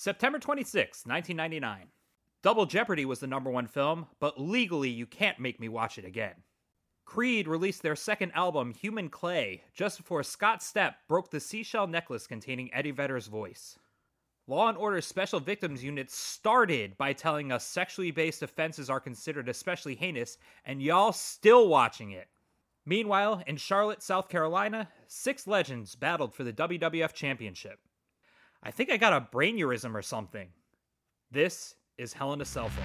September 26, 1999. Double Jeopardy was the number one film, but legally you can't make me watch it again. Creed released their second album, Human Clay, just before Scott Stapp broke the seashell necklace containing Eddie Vedder's voice. Law and Order Special Victims Unit started by telling us sexually based offenses are considered especially heinous, and y'all still watching it. Meanwhile, in Charlotte, South Carolina, six legends battled for the WWF Championship. I think I got a brainurism or something. This is Hell in a Cell Phone.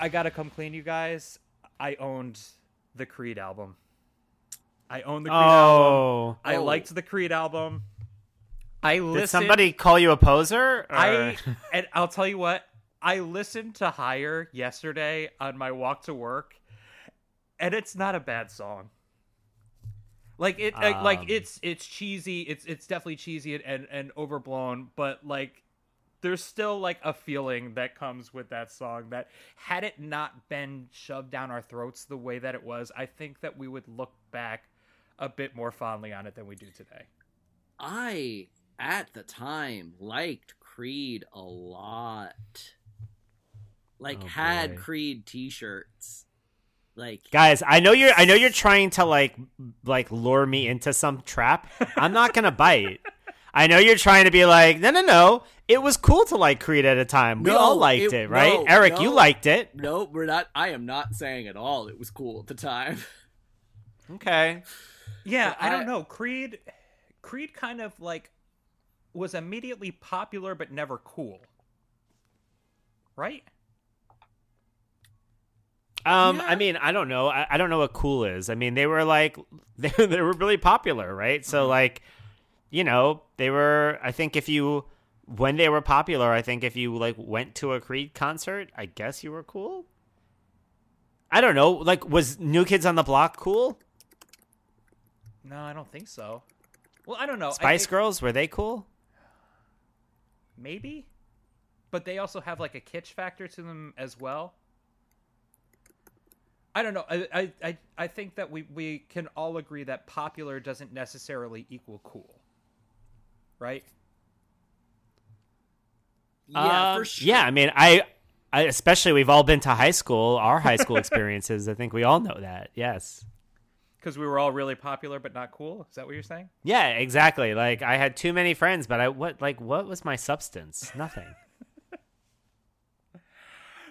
I gotta come clean, you guys. I owned the Creed album. I own the Creed Oh. album. I Oh. liked the Creed album. I listened. Did somebody call you a poser? or- I and I'll tell you what. I listened to Higher yesterday on my walk to work, and it's not a bad song. Like it, like, like Um. it's it's cheesy. It's it's definitely cheesy and, and and overblown, but like there's still like a feeling that comes with that song that had it not been shoved down our throats the way that it was, I think that we would look back a bit more fondly on it than we do today. I at the time liked Creed a lot. Like Oh, had boy. Creed t-shirts. Like Guys, I know you're I know you're trying to like like lure me into some trap. I'm not gonna bite. I know you're trying to be like, no, no, no. It was cool to like Creed at a time. We No, all liked it- it, right? no, Eric, you liked it. no, we're not I am not saying at all it was cool at the time. Okay. Yeah, But I don't know. Creed Creed kind of like was immediately popular but never cool. Right? Um, Yeah. I mean, I don't know. I, I don't know what cool is. I mean, they were like they, they were really popular, right? So Mm-hmm. like, you know, they were. I think if you when they were popular, I think if you like went to a Creed concert, I guess you were cool. I don't know. Like, was New Kids on the Block cool? No, I don't think so. Well, I don't know. Spice think- Girls were they cool? maybe? But they also have like a kitsch factor to them as well. I don't know. I I I, I think that we we can all agree that popular doesn't necessarily equal cool. Right? Yeah, Um, for sure. Yeah, I mean, I, I especially we've all been to high school. Our high school experiences. I think we all know that. Yes. Because we were all really popular but not cool. Is that what you're saying? Yeah, exactly. Like I had too many friends, but I what like what was my substance? Nothing.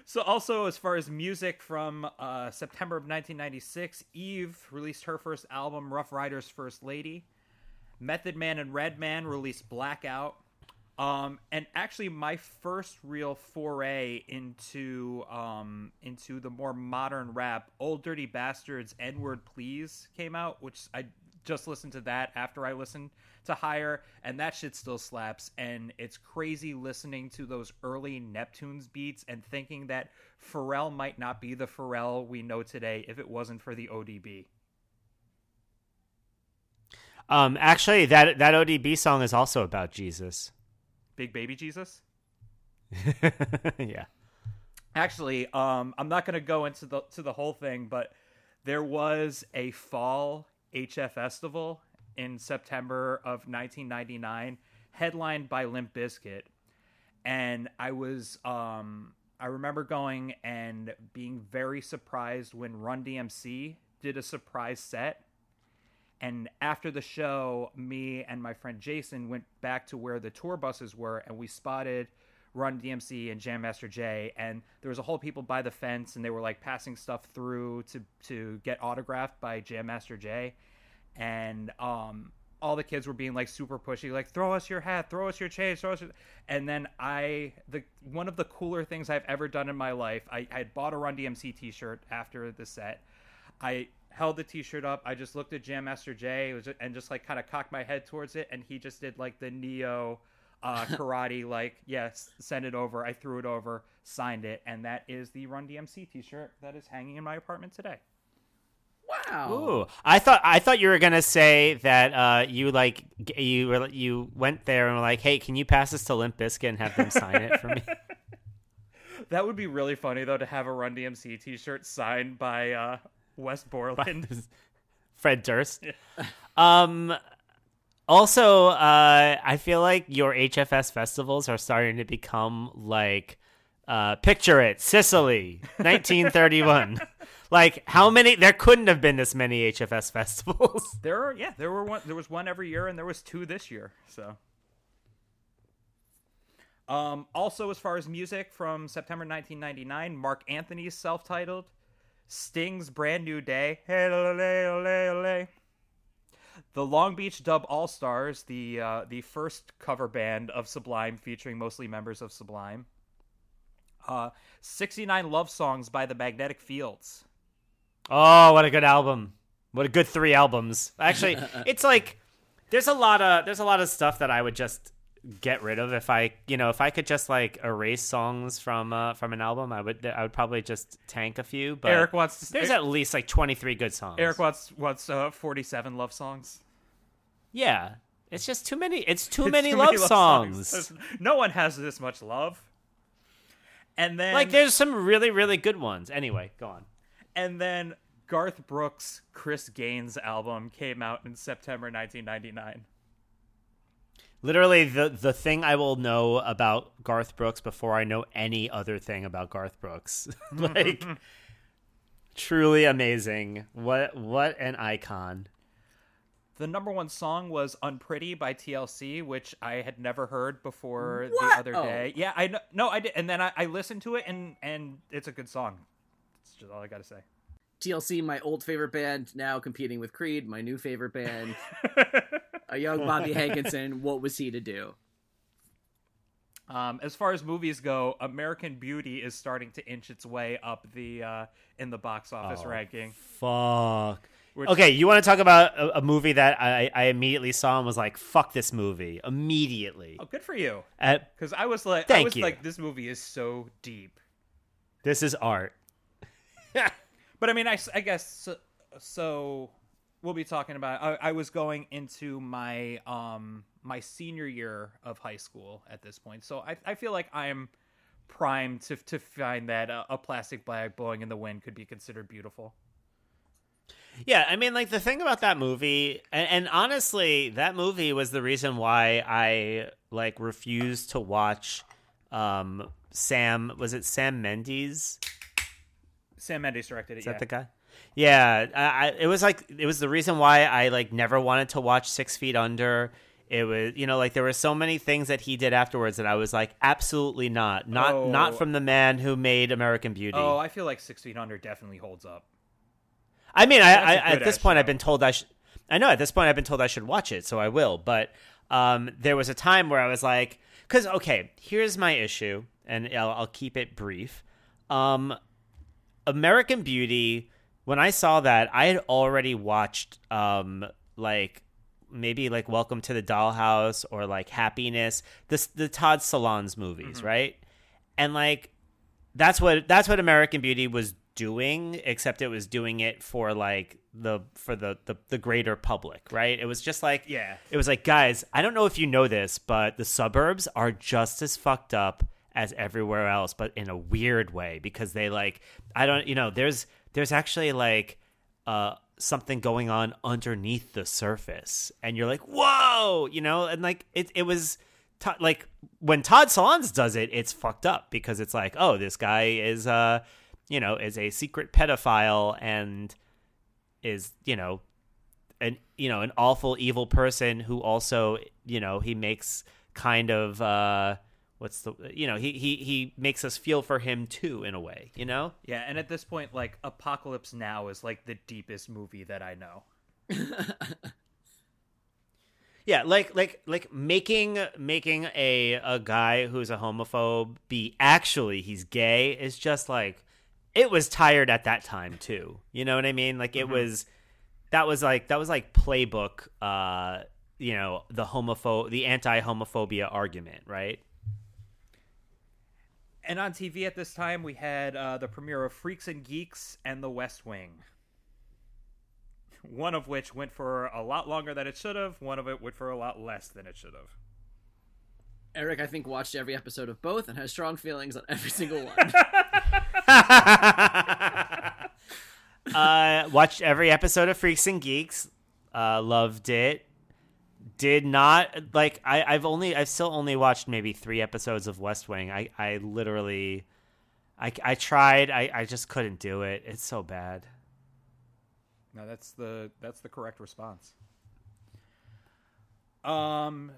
So, also as far as music from uh, September of 1996, Eve released her first album, Rough Riders First Lady. Method Man and Redman released Blackout. Um, and actually, my first real foray into um, into the more modern rap, Old Dirty Bastards, N Word Please came out, which I just listened to that after I listened to Higher, and that shit still slaps. And it's crazy listening to those early Neptunes beats and thinking that Pharrell might not be the Pharrell we know today if it wasn't for the ODB. Um, actually, that that ODB song is also about Jesus. Big Baby Jesus. yeah. Actually, um, I'm not going to go into the to the whole thing, but there was a fall HF festival in September of 1999, headlined by Limp Bizkit, and I was um, I remember going and being very surprised when Run DMC did a surprise set. And after the show, me and my friend Jason went back to where the tour buses were, and we spotted Run DMC and Jam Master Jay, and there was a whole people by the fence, and they were like passing stuff through to to get autographed by Jam Master Jay, and um, all the kids were being like super pushy, like throw us your hat, throw us your change, throw us. Your... And then I, the one of the cooler things I've ever done in my life, I, I had bought a Run DMC T-shirt after the set. I held the T-shirt up. I just looked at Jam Master Jay was- and just like kind of cocked my head towards it, and he just did like the Neo uh, karate, like yes, send it over. I threw it over, signed it, and that is the Run DMC T-shirt that is hanging in my apartment today. Wow. Ooh, I thought I thought you were gonna say that uh, you like you were you went there and were like, hey, can you pass this to Limp Bizkit and have them sign it for me? That would be really funny though to have a Run DMC T-shirt signed by uh, Wes Borland. Fred Durst. Um. Also, uh, I feel like your HFS festivals are starting to become like, uh, picture it, Sicily, 1931. like, how many? There couldn't have been this many HFS festivals. There are yeah, there were one there was one every year and there was two this year. So um also as far as music from September 1999, Marc Anthony's self-titled Sting's Brand New Day. Hey, ole, ole, ole. The Long Beach Dub All Stars, the uh, the first cover band of Sublime featuring mostly members of Sublime. Uh, 69 love songs by the Magnetic Fields. Oh, what a good album! What a good three albums. Actually, it's like there's a lot of there's a lot of stuff that I would just get rid of if I you know if I could just like erase songs from uh, from an album. I would I would probably just tank a few. But Eric wants to there's at least like 23 good songs. Eric wants wants uh, 47 love songs. yeah, it's just too many. It's too It's many too love songs. There's- No one has this much love. And then Like there's some really really good ones. Anyway, go on. and then Garth Brooks' Chris Gaines album came out in September 1999. Literally, the the thing I will know about Garth Brooks before I know any other thing about Garth Brooks. like, truly amazing. What what an icon. The number one song was "Unpretty" by TLC, which I had never heard before What? the other Oh. day. Yeah, I know. No, I did, and then I, I listened to it, and and it's a good song. That's just all I got to say. TLC, my old favorite band, now competing with Creed, my new favorite band. a young Bobby Hankinson. What was he to do? Um, as far as movies go, American Beauty is starting to inch its way up the uh, in the box office Oh. ranking. Fuck. Which- Okay, you want to talk about a, a movie that I, I immediately saw and was like, "Fuck this movie!" Immediately. Oh, good for you. Because I was like, I Thank was you. like, this movie is so deep. this is art. But I mean, I, I guess so, so. We'll be talking about. I, I was going into my um my senior year of high school at this point, so I I feel like I'm primed to to find that a, a plastic bag blowing in the wind could be considered beautiful. Yeah, I mean, like the thing about that movie, and, and honestly, that movie was the reason why I like refused to watch. Um, Sam was it Sam Mendes? Sam Mendes directed it. Is yeah. that the guy? Yeah, I, I, it was like it was the reason why I like never wanted to watch Six Feet Under. It was you know like there were so many things that he did afterwards that I was like absolutely not not Oh. not from the man who made American Beauty. Oh, I feel like Six Feet Under definitely holds up. I mean, I, That's I good at this point I've been told I should. I know at this point I've been told I should watch it, so I will. But um, there was a time where I was like, because okay, here's my issue, and I'll, I'll keep it brief. Um, American Beauty. When I saw that, I had already watched um, like maybe like Welcome to the Dollhouse or like Happiness, the the Todd Solondz movies, right? And like that's what that's what American Beauty was doing, except it was doing it for like the for the the, the greater public, right? It was just like Yeah. it was like guys, I don't know if you know this, but the suburbs are just as fucked up as everywhere else, but in a weird way because they like I don't you know, there's there's actually like uh something going on underneath the surface and you're like whoa you know? And like it, it was to- like when todd solondz does it it's fucked up because it's like oh this guy is uh you know is a secret pedophile and is you know an you know an awful evil person who also you know he makes kind of uh what's the you know he he he makes us feel for him too in a way you know Yeah, and at this point, like Apocalypse Now is like the deepest movie that I know. Yeah, like like like making making a a guy who's a homophobe be actually he's gay is just like it was tired at that time too. You know what I mean? Like it was that was like that was like playbook uh you know, the homopho the anti-homophobia argument, right? And on TV at this time, we had uh, the premiere of Freaks and Geeks and The West Wing. one of which went for a lot longer than it should have, one of it went for a lot less than it should have. Eric, I think, watched every episode of both and has strong feelings on every single one. uh, watched every episode of Freaks and Geeks. Uh, loved it. Did not like. I, I've only. I've still only watched maybe three episodes of West Wing. I. I literally. I. I tried. I. I just couldn't do it. It's so bad. No, that's the that's the correct response. Um,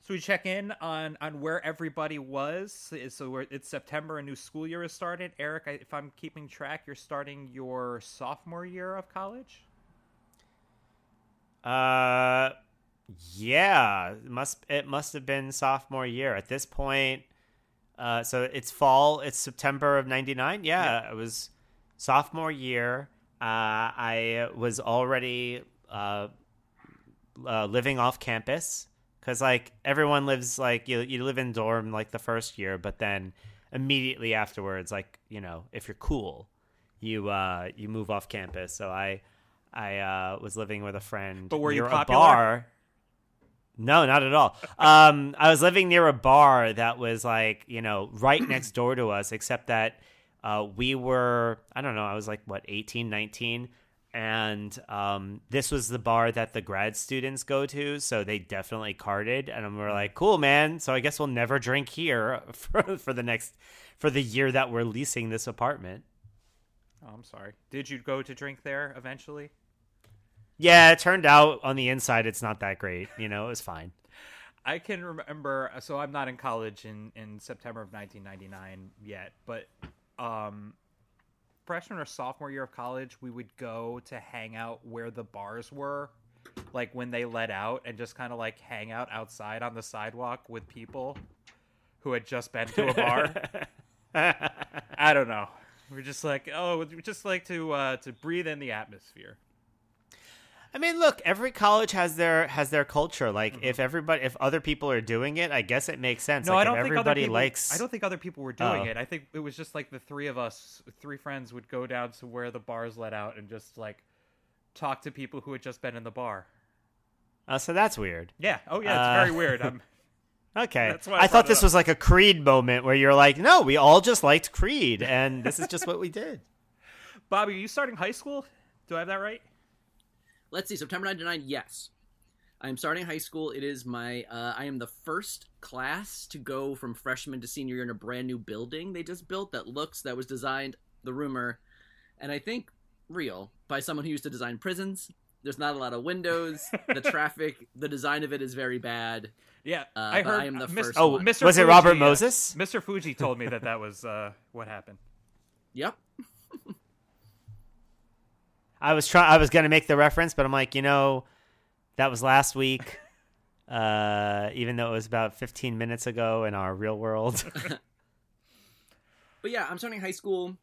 so we check in on on where everybody was. So we're, it's September, a new school year has started. Eric, I, if I'm keeping track, you're starting your sophomore year of college. Uh, yeah, it must it must have been sophomore year at this point. Uh, so it's fall. It's September of '99. Yeah, yeah, it was sophomore year. Uh, I was already uh, uh, living off campus because like everyone lives like you you live in dorm like the first year, but then immediately afterwards, like you know, if you're cool, you uh, you move off campus. So I I uh, was living with a friend. But were you popular? No, not at all. Um, I was living near a bar that was like you know right next door to us, except that uh, we were i don't know i was like what 18 19 and um, this was the bar that the grad students go to so they definitely carded and we are like cool man so i guess we'll never drink here for, for the next for the year that we're leasing this apartment. Oh i'm sorry. Did you go to drink there eventually yeah it turned out on the inside it's not that great you know it was fine I can remember. So I'm not in college in in September of 1999 yet, but um, freshman or sophomore year of college, we would go to hang out where the bars were, like when they let out, and just kind of like hang out outside on the sidewalk with people who had just been to a bar. I don't know. We're just like, oh, we just like to uh, to breathe in the atmosphere. I mean, look, every college has their has their culture. Like, mm-hmm. if everybody, if other people are doing it, I guess it makes sense. No, like, I don't think everybody people, likes. I don't think other people were doing oh. it. I think it was just like the three of us, three friends, would go down to where the bars let out and just like talk to people who had just been in the bar. Oh, so that's weird. Yeah. Oh, yeah. It's uh, very weird. I'm. Okay. I, I thought this was like a Creed moment where you're like, no, we all just liked Creed, and this is just what we did. Bobby, are you starting high school? Do I have that right? Let's see, September 99, yes. I am starting high school. It is my, uh, I am the first class to go from freshman to senior year in a brand new building they just built that looks, that was designed, the rumor, and I think real, by someone who used to design prisons. There's not a lot of windows. the traffic, the design of it is very bad. Yeah, uh, I heard. I am the Mr. first. Oh, one. Mr. was Fuji, it Robert uh, Moses? Mr. Fuji told me that that was uh, what happened. Yep. I was trying. I was gonna make the reference, but I'm like, you know, that was last week. Uh, even though it was about 15 minutes ago in our real world. but yeah, I'm starting high school.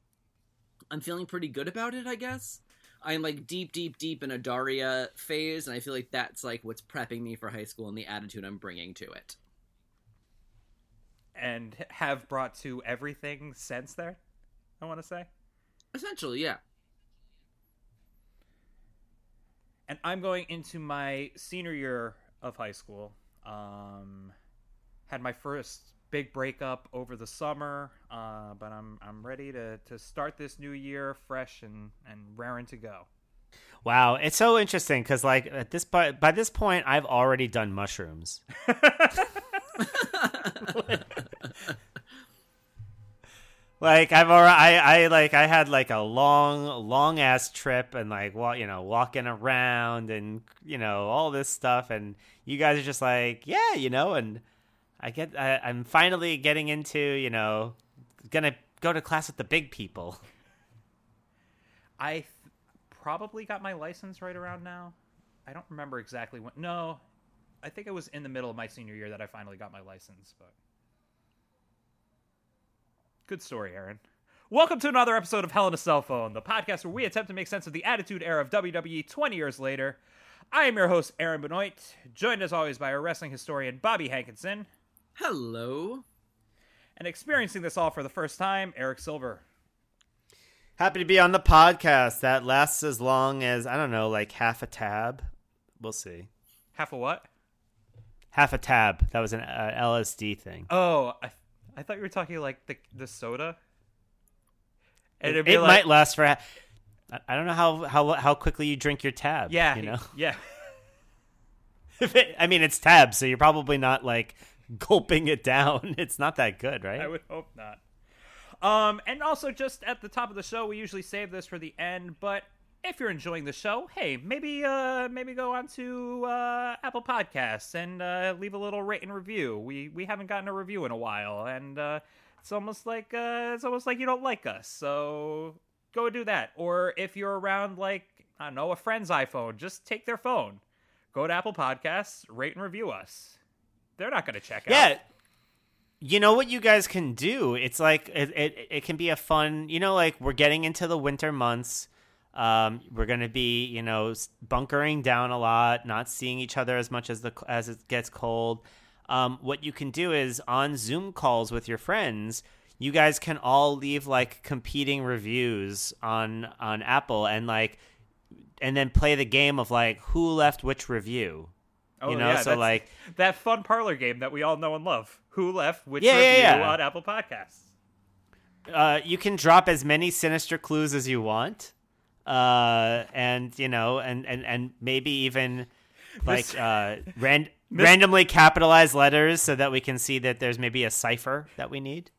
I'm feeling pretty good about it, I guess. I'm like deep, deep, deep in a Daria phase, and I feel like that's like what's prepping me for high school and the attitude I'm bringing to it. And have brought to everything since there, I want to say. Essentially, yeah. And I'm going into my senior year of high school. Um, had my first big breakup over the summer, uh, but I'm I'm ready to to start this new year fresh and and raring to go. Wow, it's so interesting because like at this by by this point, I've already done mushrooms. Like I've already, I, I like I had like a long, long ass trip and like well, you know, walking around and you know all this stuff, and you guys are just like, yeah, you know, and I get, I, I'm finally getting into, you know, gonna go to class with the big people. I th- probably got my license right around now. I don't remember exactly when. No, I think it was in the middle of my senior year that I finally got my license, but. Good story, Aaron. Welcome to another episode of Hell in a Cell Phone, the podcast where we attempt to make sense of the attitude era of WWE 20 years later. I am your host, Aaron Benoit, joined as always by our wrestling historian, Bobby Hankinson. Hello. And experiencing this all for the first time, Eric Silver. Happy to be on the podcast. That lasts as long as I don't know, like half a tab. We'll see. Half a what? Half a tab. That was an uh, LSD thing. Oh, I, I thought you were talking like the the soda. And it it like, might last for. I- I don't know how how how quickly you drink your tab. yeah, you know. yeah. If it, I mean, it's tab, so you're probably not like gulping it down. It's not that good, right? I would hope not. Um, and also just at the top of the show, we usually save this for the end. But if you're enjoying the show, hey, maybe uh, maybe go on to uh, Apple Podcasts and uh, leave a little rate and review. We we haven't gotten a review in a while, and uh, it's almost like uh, it's almost like you don't like us. So go do that. Or if you're around, like I don't know, a friend's iPhone, just take their phone, go to Apple Podcasts, rate and review us. They're not going to check out. Yeah. You know what you guys can do? It's like it, it it can be a fun, you know, like we're getting into the winter months. Um, we're going to be, you know, bunkering down a lot, not seeing each other as much as the as it gets cold. Um, what you can do is on Zoom calls with your friends, you guys can all leave like competing reviews on on Apple and like and then play the game of like who left which review. Oh, you know, yeah, so like that fun parlor game that we all know and love. Who left which Yeah, review yeah, yeah. on Apple Podcasts? uh, you can drop as many sinister clues as you want, uh, and you know, and and and maybe even like uh, ran- Mis- randomly capitalize letters so that we can see that there's maybe a cipher that we need.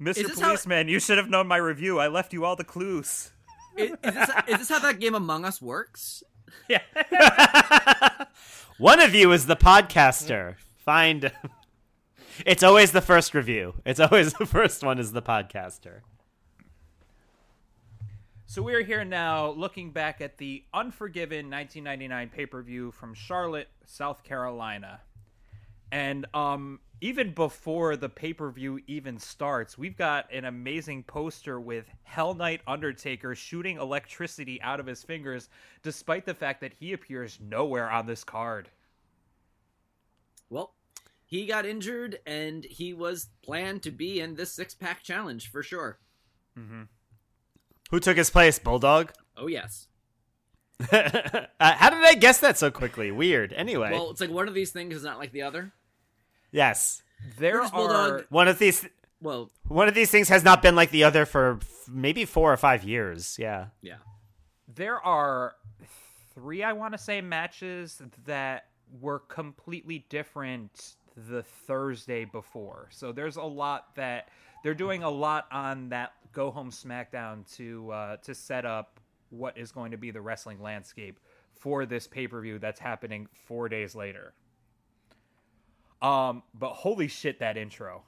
Mr. this how- Policeman, you should have known my review. I left you all the clues. Is, is, this, is this how that game Among Us works? Yeah. One of you is the podcaster. Find. it's always the first review. It's always the first one is the podcaster. So we are here now looking back at the Unforgiven 1999 pay-per-view from Charlotte, South Carolina. And um even before the pay-per-view even starts, we've got an amazing poster with Hell Knight Undertaker shooting electricity out of his fingers despite the fact that he appears nowhere on this card. Well, he got injured and he was planned to be in this six pack challenge for sure. Who took his place, Bulldog? Oh, yes. uh, how did I guess that so quickly? Weird. Anyway, Well, it's like one of these things is not like the other. yes, There Curtis are Bulldog- one of these Well, one of these things has not been like the other for f- maybe four or five years. Yeah. yeah. there are three i want to say matches that were completely different the thursday before so there's a lot that they're doing a lot on that go home smackdown to uh, to set up what is going to be the wrestling landscape for this pay-per-view that's happening four days later um but holy shit that intro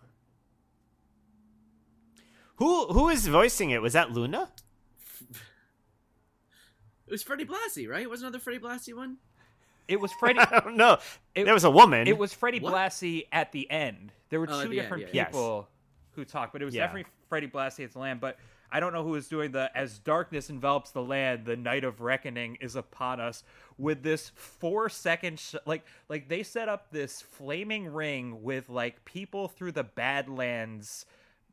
Who who is voicing it? Was that Luna? It was Freddie Blassie, right? It Wasn't another Freddie Blassie one? it was freddie I don't know. It- there was a woman. It was Freddie What? Blassie at the end. There were Oh, at two the end, different yeah, yeah. people who talked, but it was Yeah. definitely Freddie Blassie at the land. But I don't know who was doing the "As darkness envelops the land, the night of reckoning is upon us." With this four second, sh- like like they set up this flaming ring with like people through the Badlands.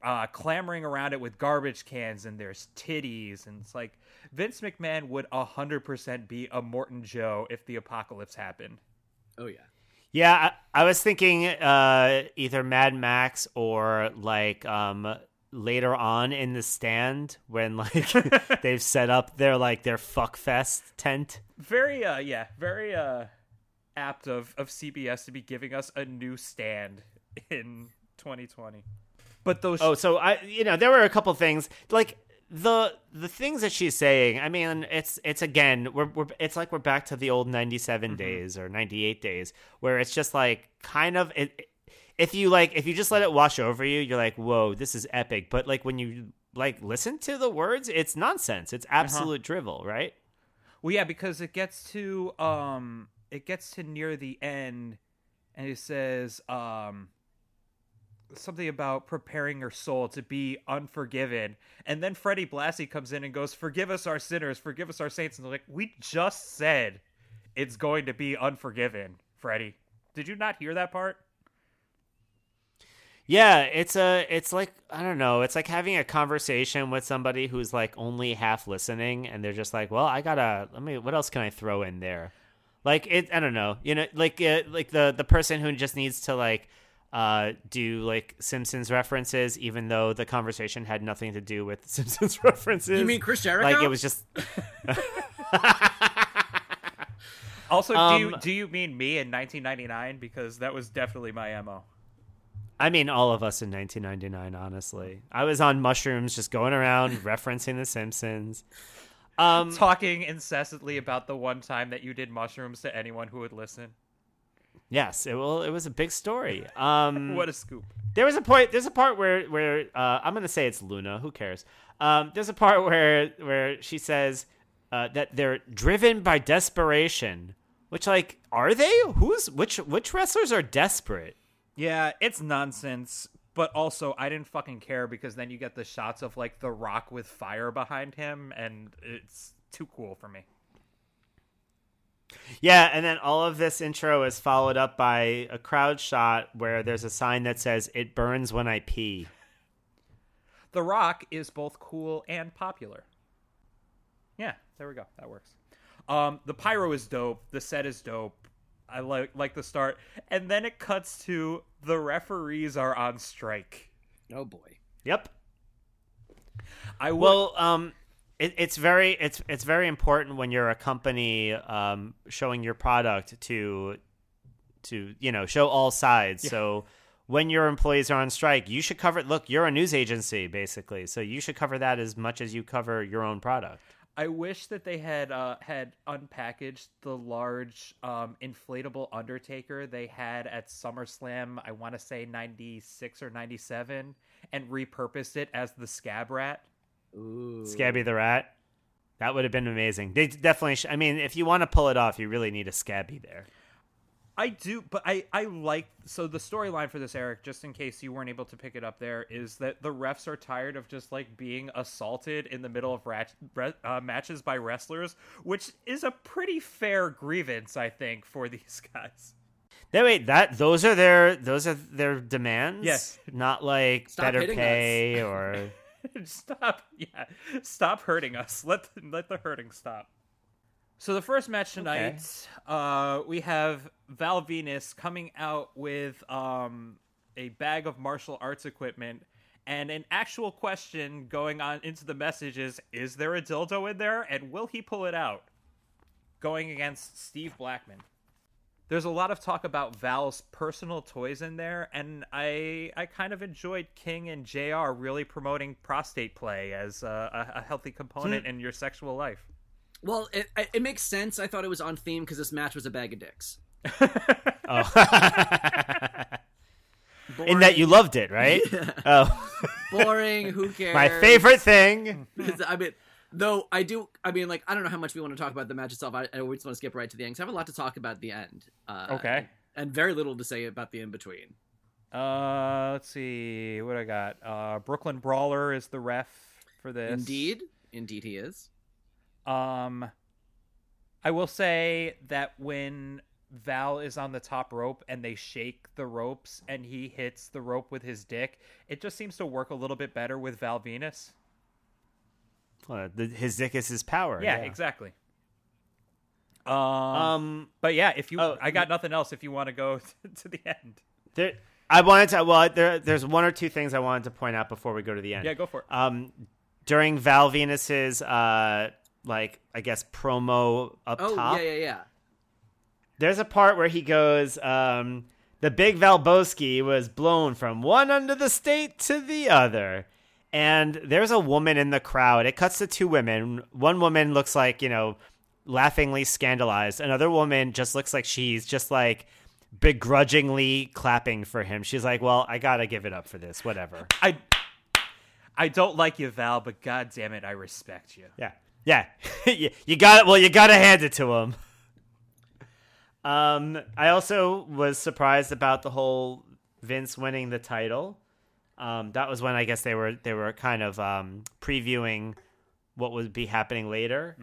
Uh, clamoring around it with garbage cans and there's titties and it's like Vince McMahon would a hundred percent be Immortan Joe if the apocalypse happened. Oh, yeah. Yeah, I, I was thinking uh, either Mad Max or like um, later on in the stand when like they've set up their like their fuck fest tent. very uh yeah very uh apt of of cbs to be giving us a new stand in 2020 but those Oh, so I you know there were a couple things like the the things that she's saying. I mean, it's it's again we're we're it's like we're back to the old 97 days or 98 days where it's just like kind of it if you like if you just let it wash over you, you're like, "Whoa, this is epic." But like when you like listen to the words, it's nonsense. It's absolute drivel, right? well yeah because it gets to um it gets to near the end and it says um something about preparing your soul to be unforgiven and then freddie blassie comes in and goes forgive us our sinners forgive us our saints and they're like we just said it's going to be unforgiven freddie did you not hear that part Yeah, it's a it's like I don't know, it's like having a conversation with somebody who's like only half listening and they're just like, "Well, I got to let me what else can I throw in there?" Like it I don't know. You know, like uh, like the the person who just needs to like uh do like Simpsons references even though the conversation had nothing to do with Simpsons references. You mean Chris Jericho? like it was just Also, do you Um, do you mean me in 1999 because that was definitely my mo. I mean, all of us in 1999, honestly. I was on mushrooms just going around referencing The Simpsons. Um, Talking incessantly about the one time that you did mushrooms to anyone who would listen. Yes, it, well, it was a big story. Um, What a scoop! there was a point, there's a part where, where uh, I'm going to say it's Luna. Who cares? Um, there's a part where, where she says uh, that they're driven by desperation, which, like, are they? Who's, which, which wrestlers are desperate? Yeah, it's nonsense. But also, I didn't fucking care because then you get the shots of like The Rock with fire behind him, and it's too cool for me. Yeah, and then all of this intro is followed up by a crowd shot where there's a sign that says "It burns when I pee." The Rock is both cool and popular. Yeah, there we go. That works. Um, the pyro is dope. The set is dope. I like like the start, and then it cuts to the referees are on strike. oh boy. Yep. I would, Well, um, it, it's very it's it's very important when you're a company um, showing your product to to you know show all sides. So when your employees are on strike, you should cover. It look, you're a news agency basically, so you should cover that as much as you cover your own product. I wish that they had uh, had unpackaged the large um, inflatable Undertaker they had at SummerSlam. I want to say ninety six or ninety seven, and repurposed it as the Scab Rat. Ooh. Scabby the Rat. That would have been amazing. They definitely. Sh- I mean, if you want to pull it off, you really need a Scabby there. I do, but I I like so the storyline for this, Eric. Just in case you weren't able to pick it up, there is that the refs are tired of just like being assaulted in the middle of rat, re, uh, matches by wrestlers, which is a pretty fair grievance, I think, for these guys. No, wait, that those are their those are their demands. Yes. not like Stop better hitting pay or. stop, yeah, stop hurting us. Let let the hurting stop. So the first match tonight, uh, we have Val Venis coming out with um, a bag of martial arts equipment, and an actual question going on into the message is: Is there a dildo in there, and will he pull it out? Going against Steve Blackman. There's a lot of talk about Val's personal toys in there, and I I kind of enjoyed King and Jr. really promoting prostate play as a, a, a healthy component hmm. in your sexual life. Well, it, it it makes sense. I thought it was on theme because this match was a bag of dicks. Oh. In that you loved it, right? Oh, boring. Who cares? my favorite thing. I mean, though I do. I mean, like I don't know how much we want to talk about the match itself. I, I just want to skip right to the end. 'cause I have a lot to talk about the end. Uh, Okay. And very little to say about the in between. Uh, let's see what I got. Uh, Brooklyn Brawler is the ref for this. Indeed, indeed, he is. Um, I will say that when Val is on the top rope and they shake the ropes and he hits the rope with his dick, it just seems to work a little bit better with Val Venis. Well, the, his dick is his power. Yeah, exactly. Um, Um, but yeah, if you, oh, I got nothing else. If you want to go to the end, there, I wanted to. Well, there, there's one or two things I wanted to point out before we go to the end. yeah, go for it. Um, during Val Venis's uh, like I guess promo up Oh top. yeah, yeah, yeah. There's a part where he goes, um, the big Valboski was blown from one end of the state to the other. And there's a woman in the crowd. It cuts to two women. One woman looks like, you know, laughingly scandalized. Another woman just looks like she's just like begrudgingly clapping for him. She's like, well, I got to give it up for this, whatever. I, I don't like you, Val, but god damn it, I respect you. Yeah. Yeah. you got it. Well, you got to hand it to him. Um, I also was surprised about the whole Vince winning the title. Um, that was when I guess they were they were kind of um, previewing what would be happening later.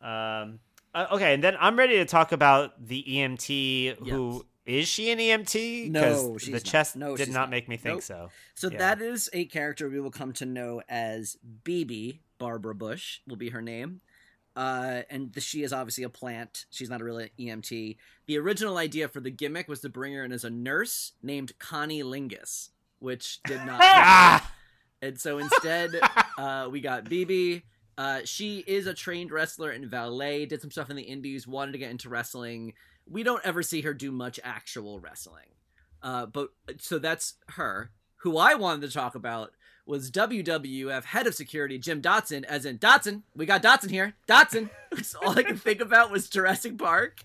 Um, uh, okay, and then I'm ready to talk about the EMT who Is she an EMT? No, she's the not. chest No, did not, not. make me think Nope. so. So Yeah. that is a character we will come to know as BB Barbara Bush will be her name. Uh, and the, she is obviously a plant. She's not a real EMT. The original idea for the gimmick was to bring her in as a nurse named Connie Lingus, which did not. Ah! and so instead, uh, we got BB. Uh, she is a trained wrestler and valet. Did some stuff in the Indies. Wanted to get into wrestling. We don't ever see her do much actual wrestling. Uh, but so that's her. Who I wanted to talk about was WWF head of security Jim Dotson, as in Dotson. We got Dotson here. Dotson. All I could think about was Jurassic Park.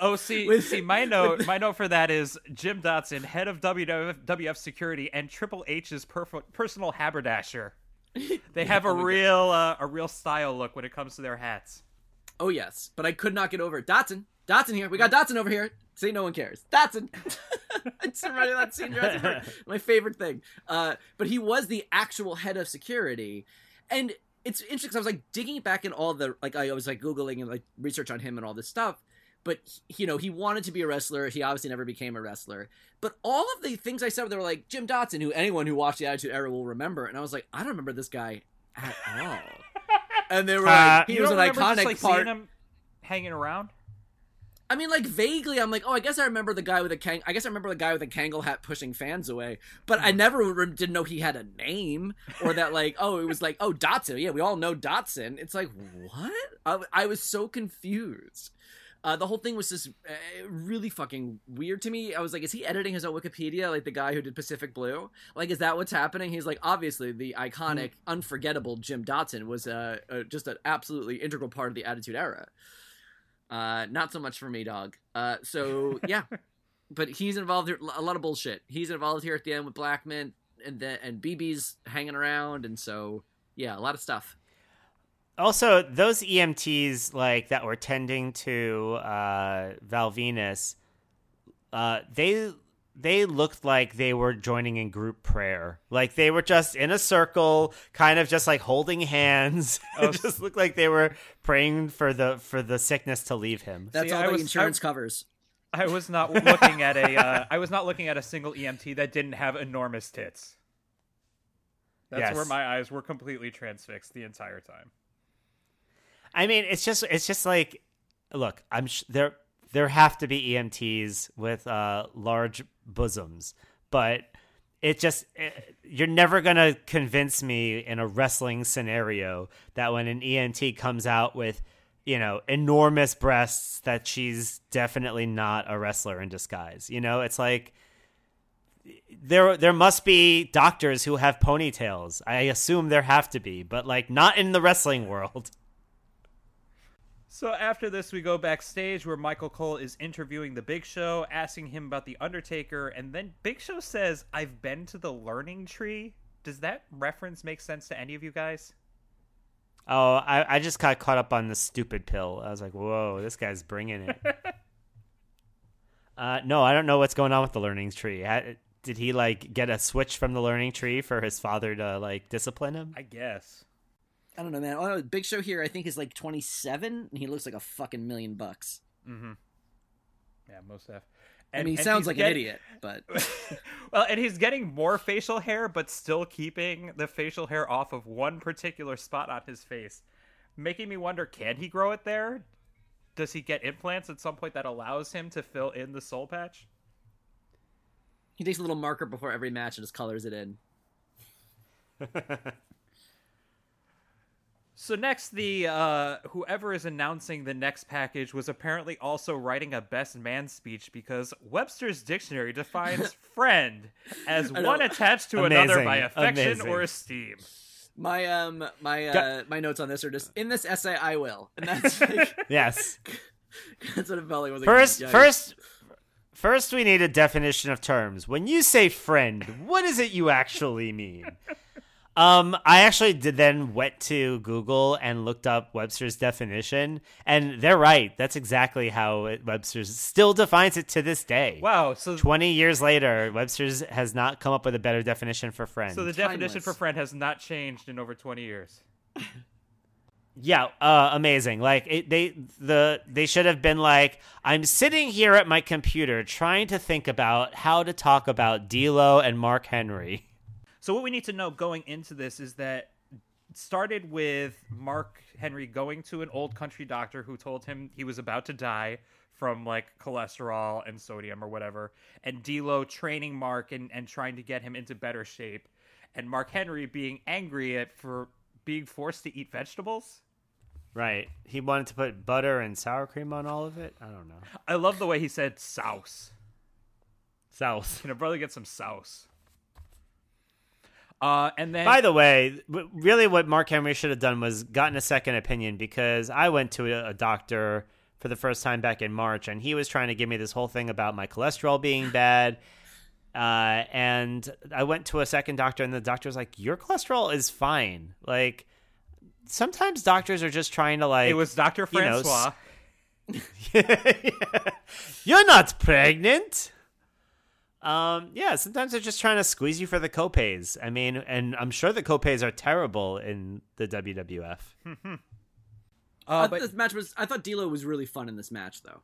Oh, see, With- see, my note, my note for that is Jim Dotson, head of WWF security, and Triple H's perf- personal haberdasher. They have a Oh real, uh, a real style look when it comes to their hats. Oh yes, but I could not get over it. Dotson. Dotson here. We got Dotson over here. See, no one cares. Dotson. it's reminded of that scene. in Jurassic Park. My favorite thing. Uh, but he was the actual head of security, and it's interesting. 'cause I was like digging back in all the like I was like googling and like research on him and all this stuff. But you know, he wanted to be a wrestler. He obviously never became a wrestler. But all of the things I said, they were like Jim Dotson, who anyone who watched the Attitude Era will remember. And I was like, I don't remember this guy at all. And they were Uh, like, he You was an iconic just, like, part. seeing him hanging around? I mean, like vaguely, I'm like, oh, I guess I remember the guy with a kang. I guess I remember the guy with a Kangol hat pushing fans away. But I never re- didn't know he had a name or that, like, oh, it was like, oh, Dotson. Yeah, we all know Dotson. It's like, what? I, I was so confused. Uh, the whole thing was just uh, really fucking weird to me. I was like, is he editing his own Wikipedia like the guy who did Pacific Blue? Like, is that what's happening? He's like, obviously, the iconic, unforgettable Jim Dotson was uh, uh, just an absolutely integral part of the Attitude Era. Uh, not so much for me, dog. Uh, so yeah, but he's involved here. A lot of bullshit. He's involved here at the end with Blackman, and then and BB's hanging around, and so yeah, a lot of stuff. Also, those EMTs like that were tending to uh, Val Venis, uh, they they looked like they were joining in group prayer. Like they were just in a circle, kind of just like holding hands. Oh, it just looked like they were praying for the for the sickness to leave him. That's See, all I the was- insurance I- covers. I was not looking at a, uh, I was not looking at a single EMT that didn't have enormous tits. That's Yes. where my eyes were completely transfixed the entire time. I mean, it's just it's just like, look, I'm sh- there. There have to be EMTs with uh, large bosoms, but it just it, you're never gonna convince me in a wrestling scenario that when an EMT comes out with you know enormous breasts that she's definitely not a wrestler in disguise. You know, it's like there there must be doctors who have ponytails. I assume there have to be, but like not in the wrestling world. So after this, we go backstage where Michael Cole is interviewing the Big Show, asking him about the Undertaker, and then Big Show says, "I've been to the Learning Tree." Does that reference make sense to any of you guys? Oh, I, I just got caught up on the stupid pill. I was like, whoa, this guy's bringing it. uh, no, I don't know what's going on with the learning tree. Ha- Did he like get a switch from the learning tree for his father to like discipline him? I guess. I don't know, man. Oh, no, Big Show here, I think is like 27, and he looks like a fucking million bucks. Mm-hmm. Yeah, most have. I mean, he sounds like get- an idiot, but well, and he's getting more facial hair, but still keeping the facial hair off of one particular spot on his face, making me wonder: can he grow it there? Does he get implants at some point that allows him to fill in the soul patch? he takes a little marker before every match and just colors it in. So next, the uh, whoever is announcing the next package was apparently also writing a best man speech because Webster's dictionary defines friend as one attached to another by affection Amazing. or esteem. My um my uh Got- my notes on this are just in this essay I will, and that's like, yes. that's what it felt like. Was like First, yikes. first, first, we need a definition of terms. When you say friend, what is it you actually mean? Um, I actually did then went to Google and looked up Webster's definition, and they're right. That's exactly how it, Webster's still defines it to this day. Wow. So Twenty years later, Webster's has not come up with a better definition for friend. So the definition Timeless. for friend has not changed in over 20 years. Yeah, uh, amazing. Like it, they the they should have been like, I'm sitting here at my computer trying to think about how to talk about D'Lo and Mark Henry. So what we need to know going into this is that started with Mark Henry going to an old country doctor who told him he was about to die from like cholesterol and sodium or whatever, and D'Lo training Mark and, and trying to get him into better shape, and Mark Henry being angry at for being forced to eat vegetables. Right. He wanted to put butter and sour cream on all of it. I don't know. I love the way he said souse. South. Can a brother get some souse? Uh, and then By the way, really what Mark Henry should have done was gotten a second opinion because I went to a, a doctor for the first time back in March and he was trying to give me this whole thing about my cholesterol being bad. Uh, and I went to a second doctor and the doctor was like, Your cholesterol is fine. Like, sometimes doctors are just trying to, like, it was Dr. you know, Francois. You're not pregnant. Um, yeah, sometimes they're just trying to squeeze you for the copays. I mean, and I'm sure the copays are terrible in the WWF. uh, Uh, but this match was. I thought D'Lo was really fun in this match, though.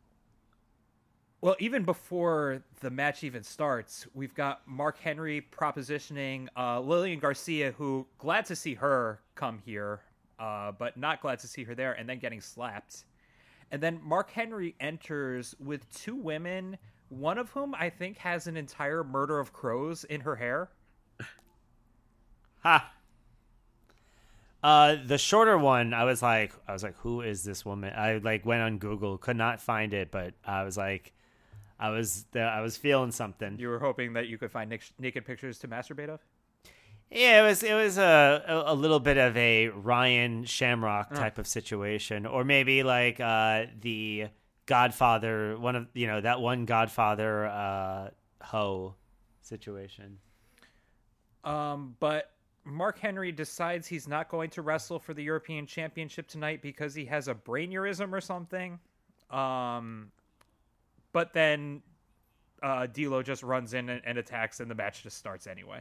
Well, even before the match even starts, we've got Mark Henry propositioning uh, Lillian Garcia, who glad to see her come here, uh, but not glad to see her there, and then getting slapped. And then Mark Henry enters with two women, one of whom I think has an entire murder of crows in her hair. Ha. Uh, the shorter one, I was like, I was like, who is this woman? I like went on Google, could not find it, but I was like, I was, I was feeling something. You were hoping that you could find naked pictures to masturbate of? Yeah, it was it was a a, a little bit of a Ryan Shamrock type of situation, or maybe like uh, the Godfather, one of you know that one Godfather uh, hoe situation. Um, but Mark Henry decides he's not going to wrestle for the European Championship tonight because he has a brainurism or something. Um, but then uh, D'Lo just runs in and, and attacks, and the match just starts anyway.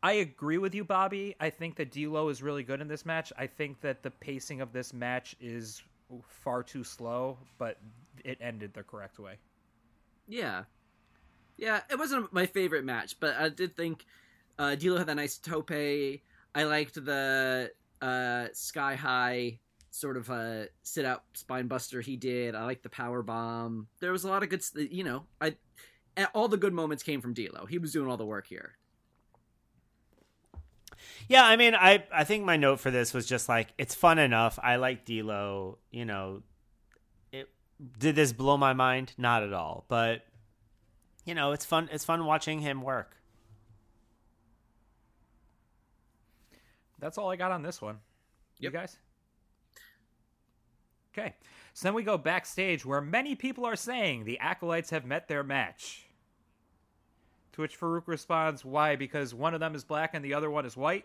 I agree with you, Bobby. I think that D'Lo is really good in this match. I think that the pacing of this match is far too slow, but it ended the correct way. Yeah, yeah. It wasn't my favorite match, but I did think uh, D'Lo had that nice tope. I liked the uh, sky high sort of uh, sit out spine buster he did. I liked the power bomb. There was a lot of good, you know. I all the good moments came from D'Lo. He was doing all the work here. Yeah, I mean, I I think my note for this was just like it's fun enough. I like D'Lo. You know, it did this blow my mind? Not at all. But you know, it's fun. It's fun watching him work. That's all I got on this one. You guys? Okay. So then we go backstage where many people are saying the Acolytes have met their match. To which Faarooq responds, Why? Because one of them is black and the other one is white?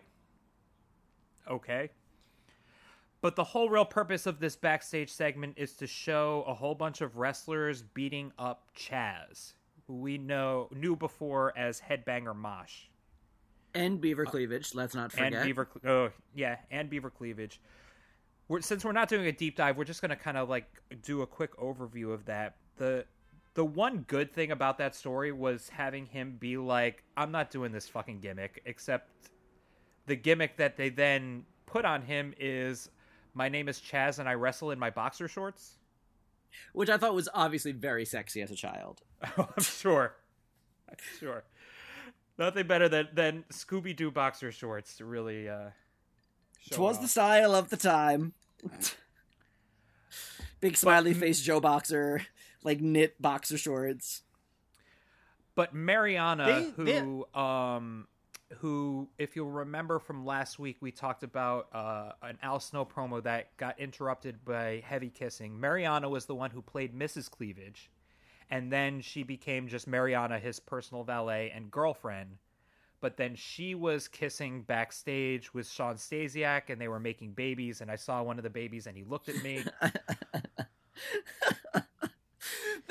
Okay. But the whole real purpose of this backstage segment is to show a whole bunch of wrestlers beating up Chaz, who we know knew before as Headbanger Mosh And Beaver Cleavage. Let's not forget. and beaver oh yeah and beaver cleavage we're, since we're not doing a deep dive we're just going to kind of like do a quick overview of that the the one good thing about that story was having him be like i'm not doing this fucking gimmick except the gimmick that they then put on him is my name is chaz and i wrestle in my boxer shorts. Which I thought was obviously very sexy as a child. i'm sure. I'm sure. Nothing better than than scooby-doo boxer shorts to really uh show Twas it the style of the time. Big smiley face Joe Boxer, like knit boxer shorts. But Marianna, They- they- who, um, who, if you'll remember from last week, we talked about uh, an Al Snow promo that got interrupted by heavy kissing. Marianna was the one who played Mrs. Cleavage, and then she became just Marianna, his personal valet and girlfriend. But then she was kissing backstage with Shawn Stasiak, and they were making babies. And I saw one of the babies, and he looked at me.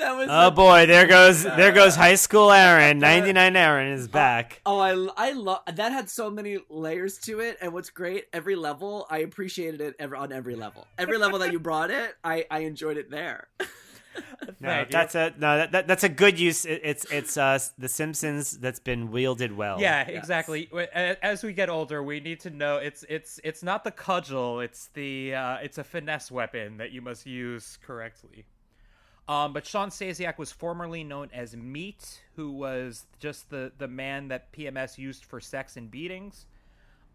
that that was Oh the- boy, there goes there goes high school Aaron. Ninety nine Aaron is back. Oh, I I love that had so many layers to it, and what's great, every level I appreciated it ever on every level. Every level that you brought it, I I enjoyed it there. No, you. that's a no. That, that, that's a good use. It, it's it's uh the Simpsons that's been wielded well. Yeah, Yes. exactly. As we get older, we need to know it's it's it's not the cudgel; it's the uh, it's a finesse weapon that you must use correctly. Um, but Shawn Stasiak was formerly known as Meat, who was just the the man that PMS used for sex and beatings.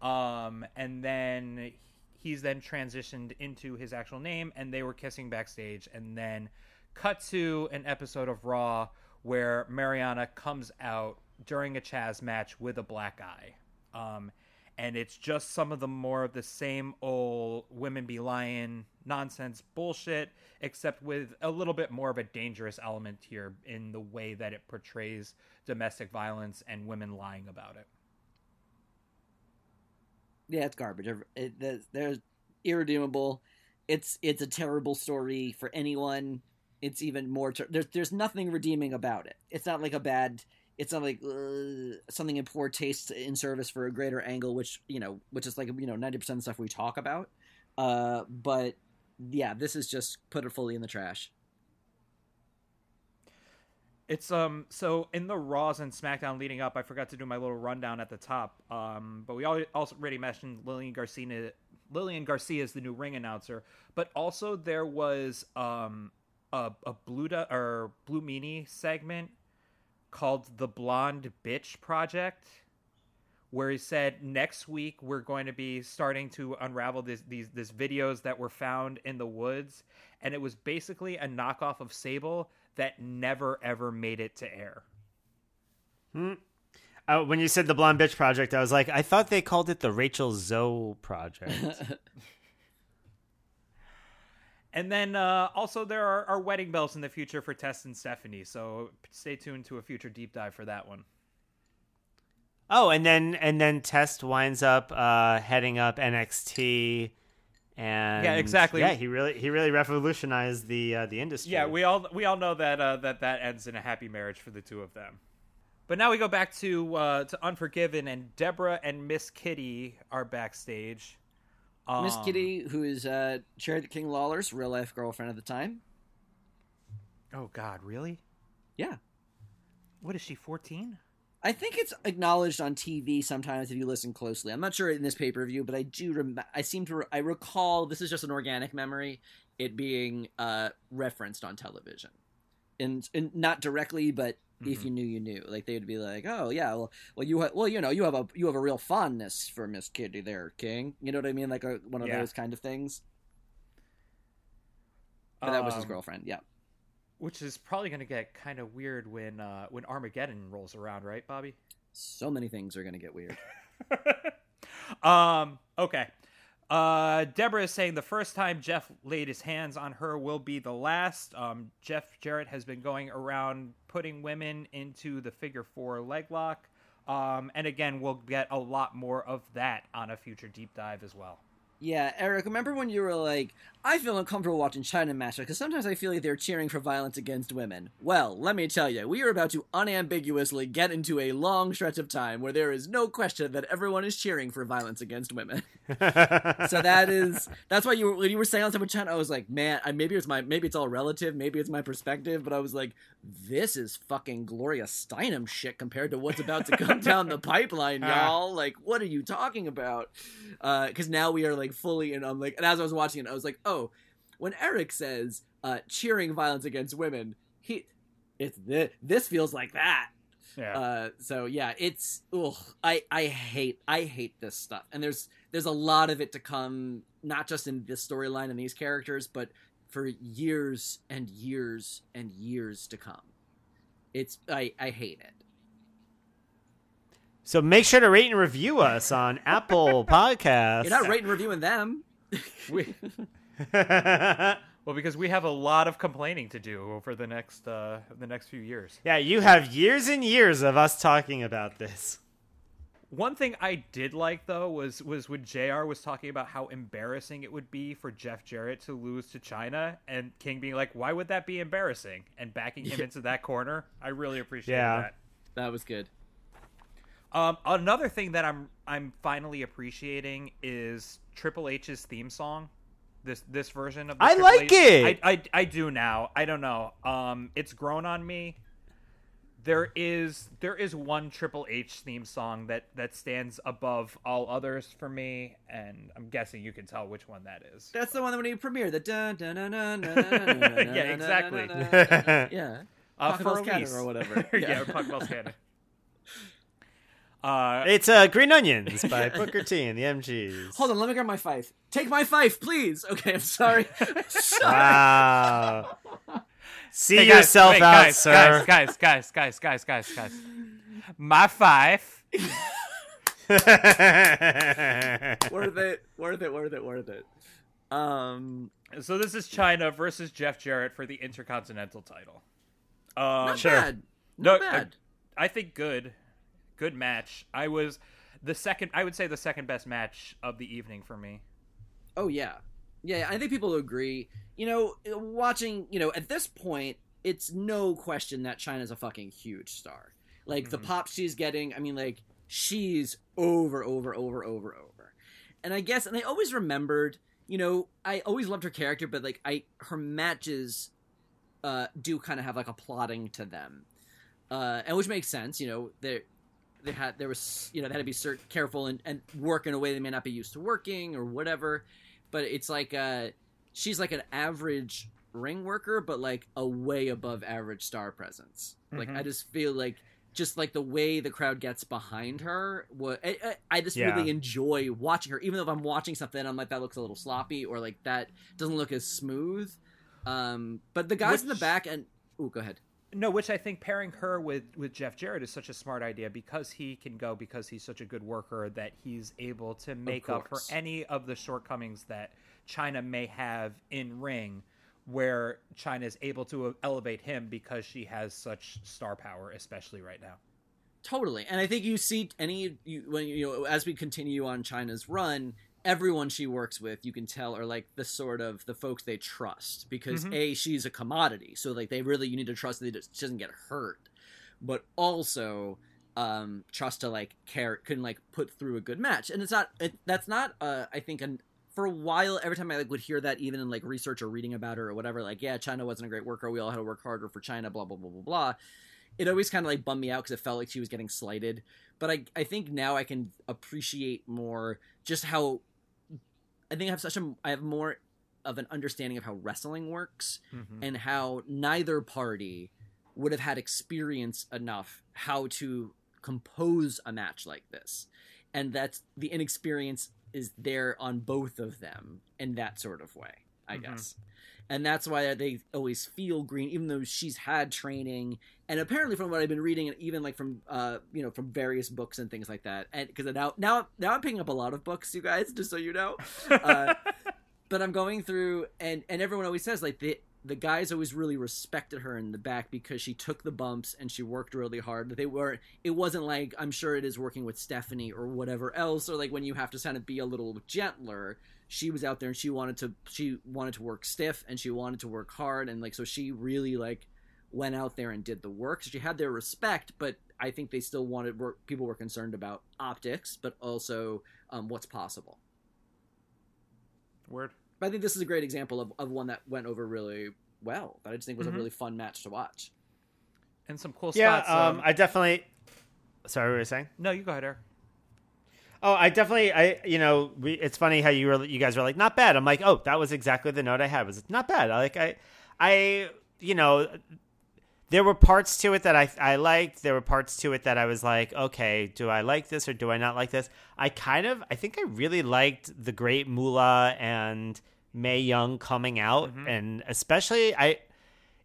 Um, and then he's then transitioned into his actual name, and they were kissing backstage, and then cut to an episode of Raw where Marianna comes out during a Chaz match with a black eye. Um, and it's just some of the more of the same old women be lying nonsense bullshit, except with a little bit more of a dangerous element here in the way that it portrays domestic violence and women lying about it. Yeah, it's garbage. It, there's, there's irredeemable. It's it's a terrible story for anyone. It's even more. Ter- there's there's nothing redeeming about it. It's not like a bad. It's not like uh, something in poor taste in service for a greater angle, which you know, which is like you know ninety percent of the stuff we talk about. Uh, but yeah, this is just put it fully in the trash. It's um so in the Raws and SmackDown leading up, I forgot to do my little rundown at the top. Um, but we al- also already mentioned Lillian Garcia. Lillian Garcia is the new ring announcer, but also there was um a a blue Du- or blue meanie segment called the Blonde Bitch Project, where he said next week we're going to be starting to unravel these these these videos that were found in the woods, and it was basically a knockoff of Sable that never ever made it to air. Uh, when you said the Blonde Bitch Project, I was like, I thought they called it the Rachel Zoe Project. And then uh, also there are, are wedding bells in the future for Test and Stephanie, so stay tuned to a future deep dive for that one. Oh, and then and then Test winds up uh, heading up NXT. And Yeah, exactly. Yeah, he really he really revolutionized the uh, the industry. Yeah, we all we all know that uh, that that ends in a happy marriage for the two of them. But now we go back to uh, to Unforgiven, and Debra and Miss Kitty are backstage. Miss Um, Kitty, who is uh, Charity King Lawler's real life girlfriend at the time. Oh God, really? Yeah. What is she? Fourteen? I think it's acknowledged on TV sometimes if you listen closely. I'm not sure in this pay per view, but I do. Rem- I seem to. Re- I recall this is just an organic memory. It being uh, referenced on television, and, and not directly, but if Mhm. you knew, you knew. Like they'd be like, "Oh yeah, well, well you ha- well you know you have a you have a real fondness for Miss Kitty there, King. You know what I mean? Like a, one of Yeah. those kind of things." But that was his Um, girlfriend. Yeah. Which is probably going to get kind of weird when uh, when Armageddon rolls around, right, Bobby? So many things are gonna get weird. um. Okay. Uh, Debra is saying the first time Jeff laid his hands on her will be the last. Um, Jeff Jarrett has been going around putting women into the figure four leg lock. Um, and again, we'll get a lot more of that on a future deep dive as well. Yeah, Eric, remember when you were like, I feel uncomfortable watching Chyna Master because sometimes I feel like they're cheering for violence against women. Well, let me tell you, we are about to unambiguously get into a long stretch of time where there is no question that everyone is cheering for violence against women. so that is that's why you were when you were saying on with Chyna, I was like, man, I, maybe it's my maybe it's all relative, maybe it's my perspective, but I was like, this is fucking Gloria Steinem shit compared to what's about to come down the pipeline, y'all. Like, what are you talking about? Uh, because now we are like fully in. I'm like, and as I was watching it, I was like, oh, when Eric says uh, cheering violence against women, he it's this this feels like that. Yeah. Uh, so yeah, it's ugh, I I hate I hate this stuff, and there's there's a lot of it to come, not just in this storyline and these characters, but for years and years and years to come. It's I I hate it. So make sure to rate and review us on Apple Podcasts. You're not rating and reviewing them. we, well, because we have a lot of complaining to do over the next uh, the next few years. yeah, you have years and years of us talking about this. One thing I did like though was was when Jr. was talking about how embarrassing it would be for Jeff Jarrett to lose to Chyna, and King being like, "Why would that be embarrassing?" and backing him into that corner. I really appreciate Yeah. that. That was good. Um, another thing that I'm I'm finally appreciating is Triple H's theme song. This this version of the I Triple like H- it! I, I I do now. I don't know. Um, it's grown on me. There is there is one Triple H theme song that that stands above all others for me, and I'm guessing you can tell which one that is. That's the one that when he premiered the dun dun dun dun dun dun dun Yeah, exactly. dun dun dun. Yeah. Uh, Pocket for Bell's Cannon Elise. or whatever. yeah, Yeah. Puck Bell's Cannon. Uh, It's uh, Green Onions by Booker T and the MGs. Hold on, let me grab my fife. Take my fife, please. Okay, I'm sorry. sorry. Wow. See Hey, guys, yourself wait, out, guys, sir. Guys, guys, guys, guys, guys, guys, guys. My fife. worth it, worth it, worth it, worth it. Um, So this is Chyna versus Jeff Jarrett for the Intercontinental title. Um, not sure. bad. No, Not bad. I think good, good match. I was the second. I would say the second best match of the evening for me. Oh yeah, yeah. I think people agree. You know, watching. You know, at this point, it's no question that Chyna's a fucking huge star. Like the Mhm. pop she's getting. I mean, like she's over, over, over, over, over. And I guess, and I always remembered. You know, I always loved her character, but like I, her matches, uh, do kind of have like a plotting to them, uh, and which makes sense. You know, there, they had there was you know they had to be cert- careful and, and work in a way they may not be used to working or whatever. But it's like uh she's like an average ring worker but like a way above average star presence. Like Mhm. i just feel like just like the way the crowd gets behind her what I, I, I just Yeah. really enjoy watching her. Even though if i'm watching something i'm like that looks a little sloppy or like that doesn't look as smooth. Um but the guys in the back and oh go ahead No, which I think pairing her with with Jeff Jarrett is such a smart idea because he can go because he's such a good worker that he's able to make up for any of the shortcomings that Chyna may have in ring where Chyna is able to elevate him because she has such star power especially right now. Totally, and I think you see any you, when you know as we continue on Chyna's run, everyone she works with, you can tell are like the sort of the folks they trust because Mhm. a she's a commodity, so like they really you need to trust that she doesn't get hurt, but also um trust to like care can like put through a good match, and it's not it, that's not uh I think an for a while every time I like would hear that even in like research or reading about her or whatever like yeah Chyna wasn't a great worker we all had to work harder for Chyna blah blah blah blah blah it always kind of like bummed me out because it felt like she was getting slighted. But I I think now I can appreciate more just how I think I have such a I have more of an understanding of how wrestling works Mm-hmm. and how neither party would have had experience enough how to compose a match like this. And that's the inexperience is there on both of them in that sort of way, I Mhm. guess. And that's why they always feel green, even though she's had training. And apparently, from what I've been reading, and even like from uh, you know, from various books and things like that, and because now now now I'm picking up a lot of books, you guys, just so you know. Uh, but I'm going through, and and everyone always says like the the guys always really respected her in the back because she took the bumps and she worked really hard. They were, it wasn't like I'm sure it is working with Stephanie or whatever else, or like when you have to kind of be a little gentler. She was out there and she wanted to she wanted to work stiff and she wanted to work hard and like so she really like went out there and did the work. So she had their respect, but I think they still wanted work. People were concerned about optics, but also um, what's possible. Word. But I think this is a great example of, of one that went over really well. That I just think was Mhm. a really fun match to watch. And some cool Yeah, spots. um, I definitely. Sorry, what were you saying? no, you go ahead, Eric. Oh, I definitely, I you know, we. It's funny how you were, you guys were like, not bad. I'm like, oh, that was exactly the note I had. Was not bad. I like, I, I, you know, there were parts to it that I I liked. There were parts to it that I was like, okay, do I like this or do I not like this? I kind of, I think I really liked the Great Moolah and Mae Young coming out, Mhm. and especially I.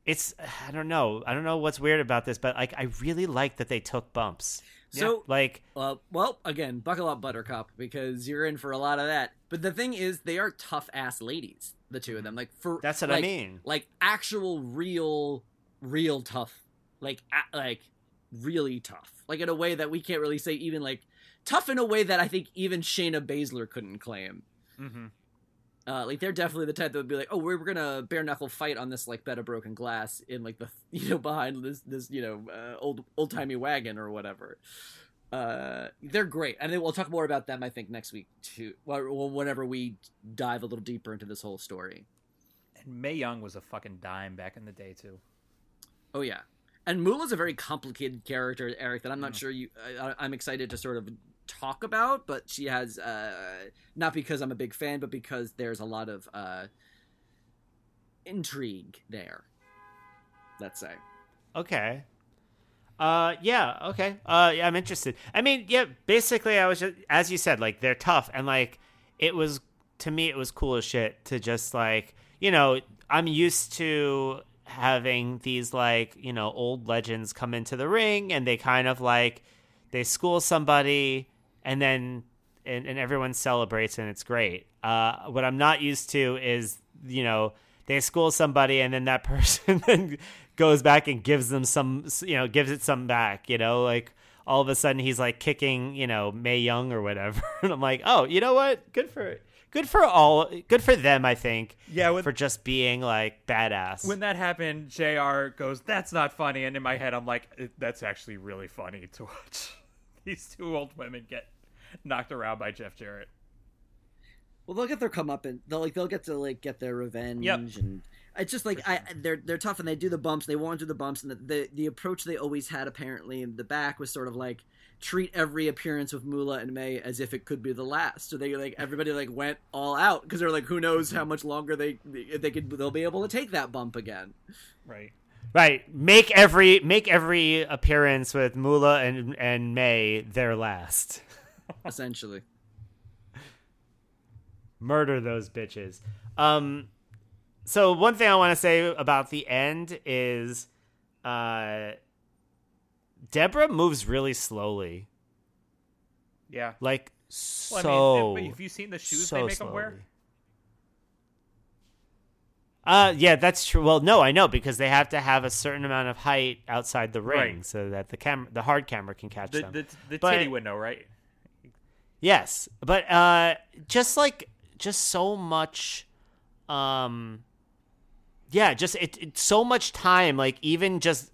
It's I don't know I don't know what's weird about this, but like I really like that they took bumps. So, Like uh, well, again, buckle up, Buttercup, because you're in for a lot of that. But the thing is, they are tough ass ladies, the two of them. Like for that's what I mean. like actual, real, real tough, like a- like really tough, like in a way that we can't really say. Even like tough in a way that I think even Shayna Baszler couldn't claim. Mm-hmm. Uh, like they're definitely the type that would be like, oh, we're, we're gonna bare knuckle fight on this like bed of broken glass in like the you know behind this this you know uh, old old timey wagon or whatever. Uh, they're great, and then we'll talk more about them I think next week too. Well, whenever we dive a little deeper into this whole story. And Mae Young was a fucking dime back in the day too. Oh yeah, and Moolah's a very complicated character, Eric. That I'm not mm. sure you. I, I'm excited to sort of talk about, but she has uh, not because I'm a big fan, but because there's a lot of uh, intrigue there. Let's say. Okay. Uh, yeah. Okay. Uh, yeah, I'm interested. I mean, yeah. Basically, I was just as you said, like they're tough, and like it was to me, it was cool as shit to just like you know, I'm used to having these like you know old legends come into the ring, and they kind of like they school somebody and then and, and everyone celebrates and it's great. Uh, what I'm not used to is you know they school somebody and then that person then goes back and gives them some you know gives it some back you know? Like all of a sudden he's like kicking you know Mae Young or whatever. And I'm like oh you know what? Good for good for all good for them I think yeah with, for just being like badass. When that happened Jr goes that's not funny. And in my head I'm like that's actually really funny to watch these two old women get knocked around by Jeff Jarrett. Well, they'll get their come up and they'll like they'll get to like get their revenge yep. and it's just like sure. I they're they're tough and they do the bumps they won't do the bumps and the, the the approach they always had apparently in the back was sort of like treat every appearance with Moolah and Mae as if it could be the last. So they like everybody like went all out because they're like who knows mm-hmm. how much longer they they could they'll be able to take that bump again. Right. Right. Make every make every appearance with Moolah and and Mae their last. Essentially. Murder those bitches. Um, so one thing I want to say about the end is, uh, Debra moves really slowly. Yeah, like so. Well, I mean, have you seen the shoes so they make slowly. them wear? Uh, yeah, that's true. Well, no, I know because they have to have a certain amount of height outside the ring right. so that the camera, the hard camera, can catch the, them. The, the but, titty window, right? Yes, but uh, just like just so much, um, yeah, just it, it so much time. Like even just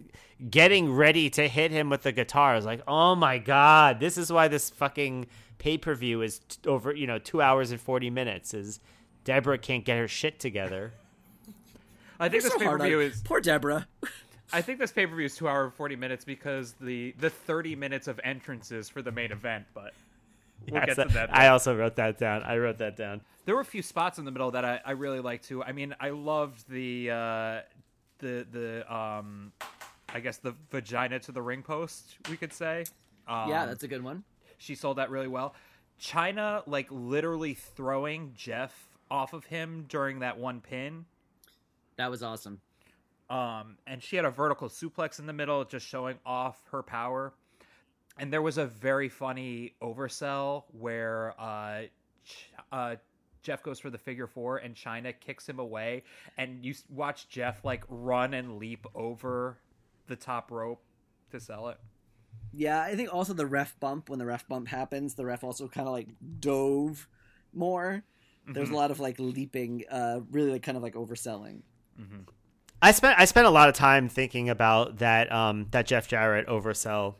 getting ready to hit him with the guitar is like, oh my god, this is why this fucking pay per view is t- over. You know, two hours and forty minutes. Is Debra can't get her shit together. I think this so pay per view is poor Debra. I think this pay per view is two hour and forty minutes because the the thirty minutes of entrances for the main event, but We'll get to that. I also wrote that down. I wrote that down. There were a few spots in the middle that I, I really liked too. I mean, I loved the uh, the the um, I guess the vagina to the ring post. We could say. Um, yeah, that's a good one. She sold that really well. Chyna like literally throwing Jeff off of him during that one pin. That was awesome. Um, and she had a vertical suplex in the middle, just showing off her power and there was a very funny oversell where uh, uh, Jeff goes for the figure four and Chyna kicks him away, and you watch Jeff like run and leap over the top rope to sell it. Yeah, I think also the ref bump when the ref bump happens, the ref also kind of like dove more. Mm-hmm. There's a lot of like leaping, uh, really like kind of like overselling. Mm-hmm. I spent I spent a lot of time thinking about that um, that Jeff Jarrett oversell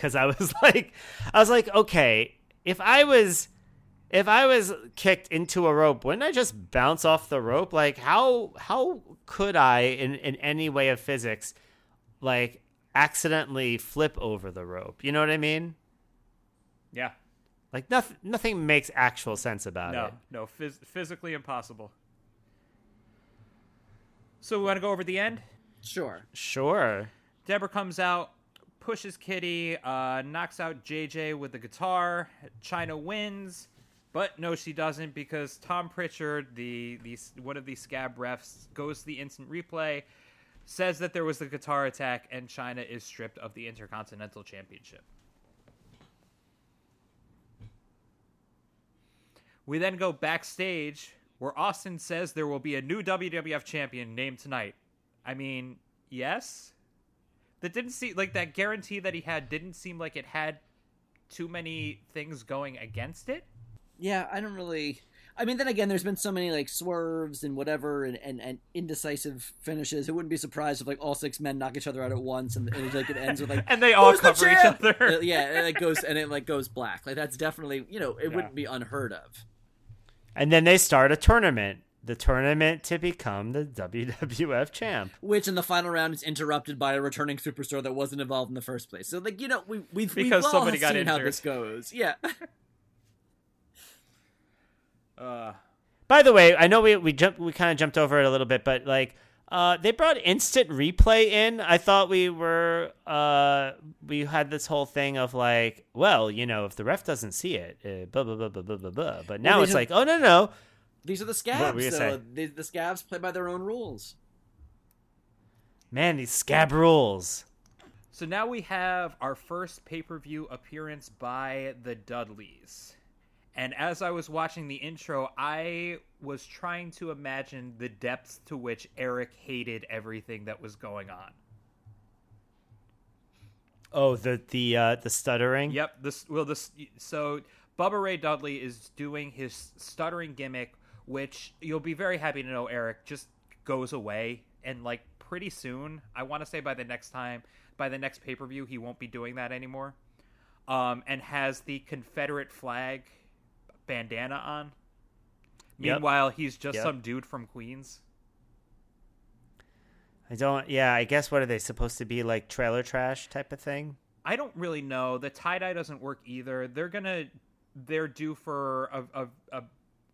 because I was like, I was like, okay, if I was, if I was kicked into a rope, wouldn't I just bounce off the rope? Like, how how could I, in in any way of physics, like accidentally flip over the rope? You know what I mean? Yeah. Like nothing, nothing makes actual sense about no, it. No, no, phys- physically impossible. So we want to go over the end. Sure. Sure. Debra comes out pushes Kitty, uh, knocks out JJ with the guitar. Chyna wins, but no, she doesn't because Tom Prichard, the, the one of the scab refs, goes to the instant replay, says that there was the guitar attack, and Chyna is stripped of the Intercontinental Championship. We then go backstage where Austin says there will be a new WWF champion named tonight. I mean, yes, that didn't seem like that guarantee that he had didn't seem like it had too many things going against it. Yeah, I don't really. I mean, then again, there's been so many like swerves and whatever, and, and, and indecisive finishes. It wouldn't be surprised if like all six men knock each other out at once, and, and like it ends with like and they all "Who's the cover each other. Uh, yeah, and it goes and it like goes black. Like that's definitely you know it Yeah. wouldn't be unheard of. And then they start a tournament. The tournament to become the WWF champ. Which in the final round is interrupted by a returning superstar that wasn't involved in the first place. So like you know we we've we've Because all somebody got seen how this goes. Yeah. Uh, By the way, I know we we jumped we kind of jumped over it a little bit, but like uh, they brought instant replay in. I thought we were uh, we had this whole thing of like, well, you know, if the ref doesn't see it, uh, blah blah blah blah blah blah. But now they it's just- like, oh no no, These are the What were scabs. you So saying? the, the scabs play by their own rules. man, these scab rules. so now we have our first pay per view appearance by the Dudleys. And as I was watching the intro, I was trying to imagine the depths to which Eric hated everything that was going on. Oh, the the uh, the stuttering. Yep. This well this so Bubba Ray Dudley is doing his stuttering gimmick, which you'll be very happy to know, Eric, just goes away and like pretty soon. I want to say by the next time, by the next pay per view, he won't be doing that anymore. Um, and has the Confederate flag bandana on. Yep. Meanwhile, he's just Yep. some dude from Queens. I don't. Yeah, I guess what are they supposed to be like trailer trash type of thing? I don't really know. The tie dye doesn't work either. They're gonna they're due for a, a, a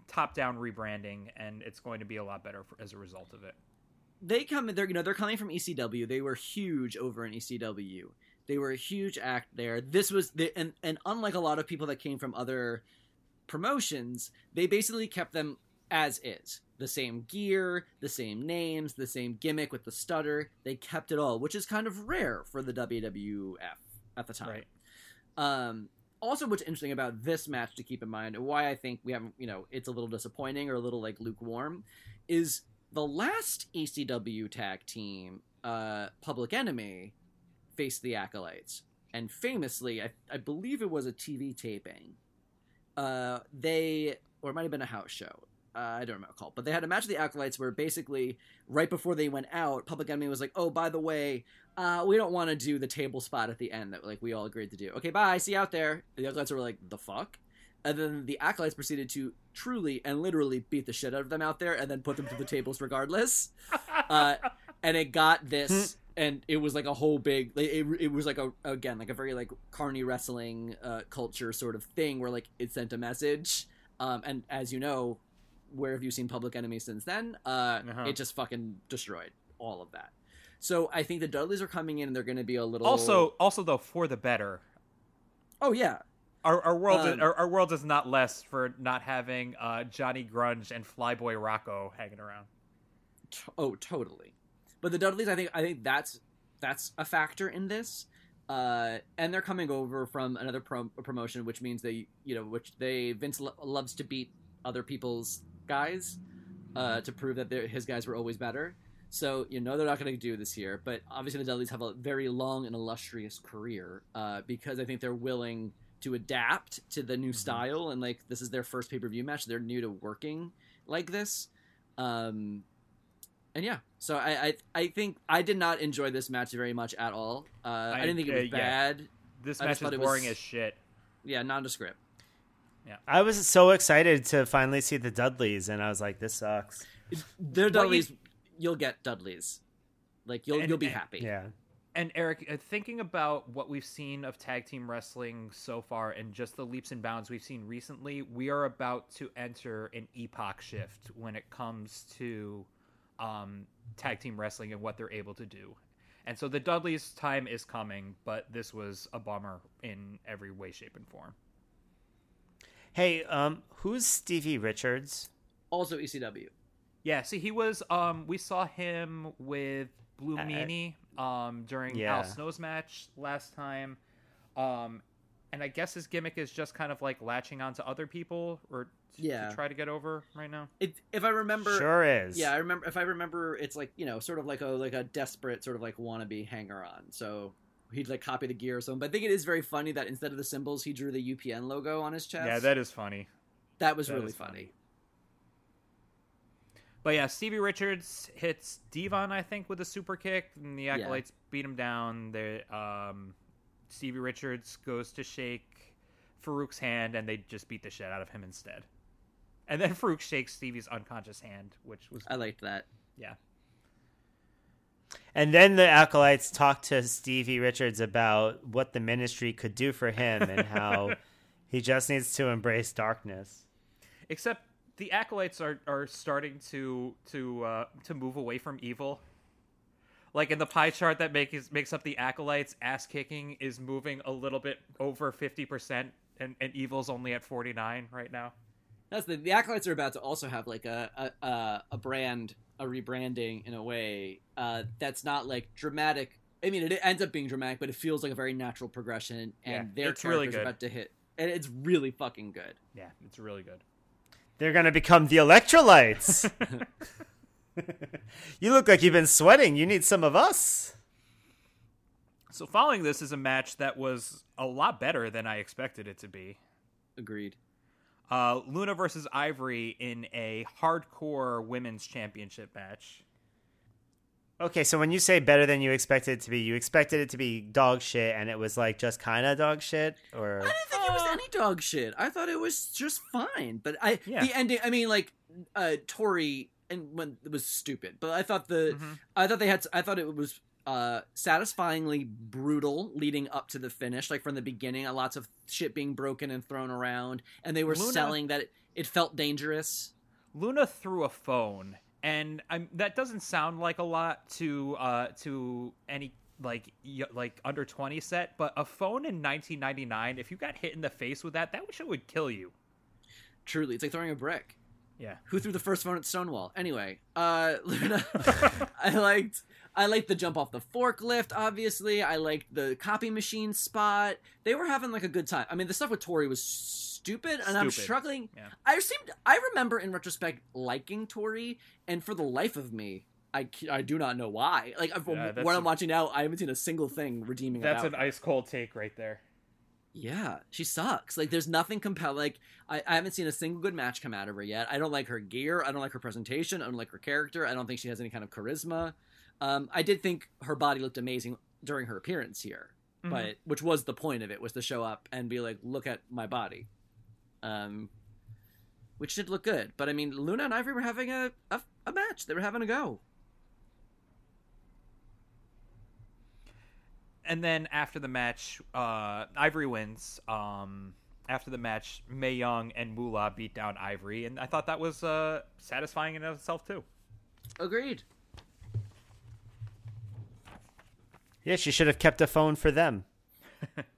top down rebranding, and it's going to be a lot better for, as a result of it. they come in they're you know they're coming from ECW. They were huge over in ECW. They were a huge act there. This was the and and unlike a lot of people that came from other promotions, they basically kept them as is. The same gear, the same names, the same gimmick with the stutter. They kept it all, which is kind of rare for the WWF at the time. Right. Um, also, what's interesting about this match to keep in mind, and why I think we haven't, you know, it's a little disappointing or a little like lukewarm, is the last ECW tag team, uh, Public Enemy, faced the Acolytes, and famously, I, I believe it was a TV taping. Uh, they, or it might have been a house show. Uh, I don't it's but they had a match with the Acolytes where basically right before they went out, Public Enemy was like, "Oh, by the way, uh, we don't want to do the table spot at the end that like we all agreed to do. Okay, bye, see you out there." And the Acolytes were like, "The fuck." And then the acolytes proceeded to truly and literally beat the shit out of them out there, and then put them to the tables regardless. Uh, and it got this, and it was like a whole big. It, it was like a again like a very like carny wrestling uh, culture sort of thing where like it sent a message. Um, and as you know, where have you seen Public Enemy since then? Uh, Uh-huh. It just fucking destroyed all of that. So I think the Dudleys are coming in, and they're going to be a little. Also, also though, for the better. oh yeah, Our, our world, is, Um, our, our world is not less for not having uh, Johnny Grunge and Flyboy Rocco hanging around. T- oh totally but the dudleys i think i think that's that's a factor in this uh and they're coming over from another pro- promotion which means they you know which they vince lo- loves to beat other people's guys uh to prove that his guys were always better so you know they're not going to do this here but obviously the dudleys have a very long and illustrious career uh because i think they're willing to adapt to the new style and like this is their first pay-per-view match they're new to working like this um and yeah, so I, I I think I did not enjoy this match very much at all. Uh, I, I- didn't think it uh, was yeah. bad. This I match just is boring was- as shit. Yeah, nondescript. Yeah, I was so excited to finally see the Dudleys, and I was like, this sucks. They're Dudleys. You... will get Dudleys. Like you'll And- you'll be and- happy. Yeah. And Eric, uh, thinking about what we've seen of tag team wrestling so far and just the leaps and bounds we've seen recently, we are about to enter an epoch shift when it comes to um, tag team wrestling and what they're able to do. And so the Dudleys' time is coming, but this was a bummer in every way, shape, and form. Hey, um, who's Stevie Richards? Also ECW. Yeah, see, he was. Um, we saw him with Blue Uh, Meanie um, during yeah. Al Snow's match last time, um, and I guess his gimmick is just kind of like latching onto other people or t- Yeah. to try to get over right now. It, if I remember, Sure is. yeah, I remember. If I remember, it's like you know, sort of like a like a desperate sort of like wannabe hanger on. So he'd like copy the gear or something. But I think it is very funny that instead of the symbols, he drew the UPN logo on his chest. Yeah, that is funny. that was that really funny. funny. But yeah, Stevie Richards hits D-Von, I think, with a super kick, and the acolytes beat him down. They, um, Stevie Richards goes to shake Faarooq's hand, and they just beat the shit out of him instead. And then Faarooq shakes Stevie's unconscious hand, which was I liked that. yeah. And then the acolytes talk to Stevie Richards about what the ministry could do for him and how he just needs to embrace darkness. Except the acolytes are, are starting to to uh, to move away from evil. Like in the pie chart that makes makes up the acolytes, ass kicking is moving a little bit over fifty percent, and and evil's only at forty nine right now. That's the the acolytes are about to also have like a a, a, brand a rebranding in a way uh, that's not like dramatic. I mean, it ends up being dramatic, but it feels like a very natural progression, and Yeah, their it's really good. about to hit, and it's really fucking good. Yeah, it's really good. They're going to become the electrolytes. you look like you've been sweating. You need some of us. So following this is a match that was a lot better than I expected it to be. Agreed. Uh, Luna versus Ivory in a hardcore women's championship match. Okay, so when you say better than you expected it to be, you expected it to be dog shit and it was like just kind of dog shit or I didn't think it was any dog shit. I thought it was just fine. But I Yeah. the ending. I mean, like uh, Tori and when it was stupid. But I thought the Mhm. I thought they had. I thought it was uh, satisfyingly brutal leading up to the finish. Like from the beginning, uh, lots of shit being broken and thrown around, and they were Luna- selling that it, it felt dangerous. Luna threw a phone, and I'm, that doesn't sound like a lot to uh, to any like y- like under twenty set, but a phone in 1999, if you got hit in the face with that, that shit would kill you. Truly, it's like throwing a brick. Yeah. Who threw the first phone at Stonewall? Anyway, uh, Luna, I liked I liked the jump off the forklift. Obviously, I liked the copy machine spot. They were having like a good time. I mean, the stuff with Tori was stupid, and I'm struggling. Yeah. I seemed I remember in retrospect liking Tori, and for the life of me. I, I do not know why. Like Yeah, what I'm watching now, I haven't seen a single thing redeeming. That's an ice cold take right there. Yeah, she sucks. Like, there's nothing compelling. Like, I, I haven't seen a single good match come out of her yet. I don't like her gear. I don't like her presentation. I don't like her character. I don't think she has any kind of charisma. Um, I did think her body looked amazing during her appearance here, Mhm. but which was the point of it was to show up and be like, look at my body, um, which did look good. But I mean, Luna and Ivory were having a a, a match. They were having a go. And then after the match, uh, Ivory wins. Um, after the match, Mae Young and Moolah beat down Ivory, and I thought that was uh, satisfying in itself too. Agreed. Yeah, she should have kept a phone for them.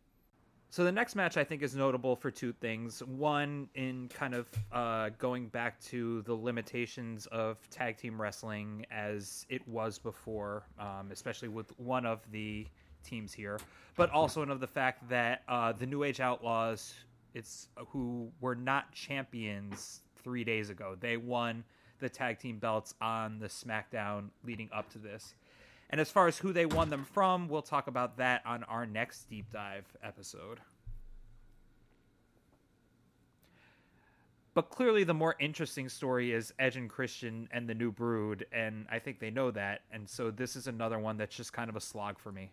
So the next match I think is notable for two things. One, in kind of uh, going back to the limitations of tag team wrestling as it was before, um, especially with one of the teams here, but also of the fact that uh, the New Age Outlaws, it's who were not champions three days ago. They won the tag team belts on the SmackDown leading up to this. And as far as who they won them from, we'll talk about that on our next deep dive episode. But clearly, the more interesting story is Edge and Christian and the New Brood, and I think they know that. And so this is another one that's just kind of a slog for me.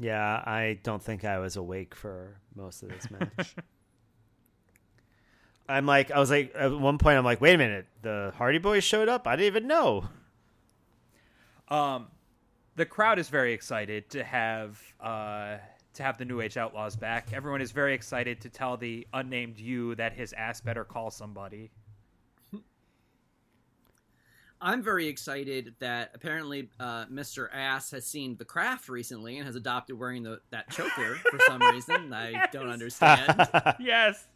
Yeah, I don't think I was awake for most of this match. I'm like, I was like, at one point, I'm like, wait a minute, the Hardy Boys showed up? I didn't even know. Um, the crowd is very excited to have uh, to have the New Age Outlaws back. Everyone is very excited to tell the unnamed you that his ass better call somebody. I'm very excited that apparently uh, Mr. Ass has seen The Craft recently and has adopted wearing the, that choker for some reason. I don't understand. yes.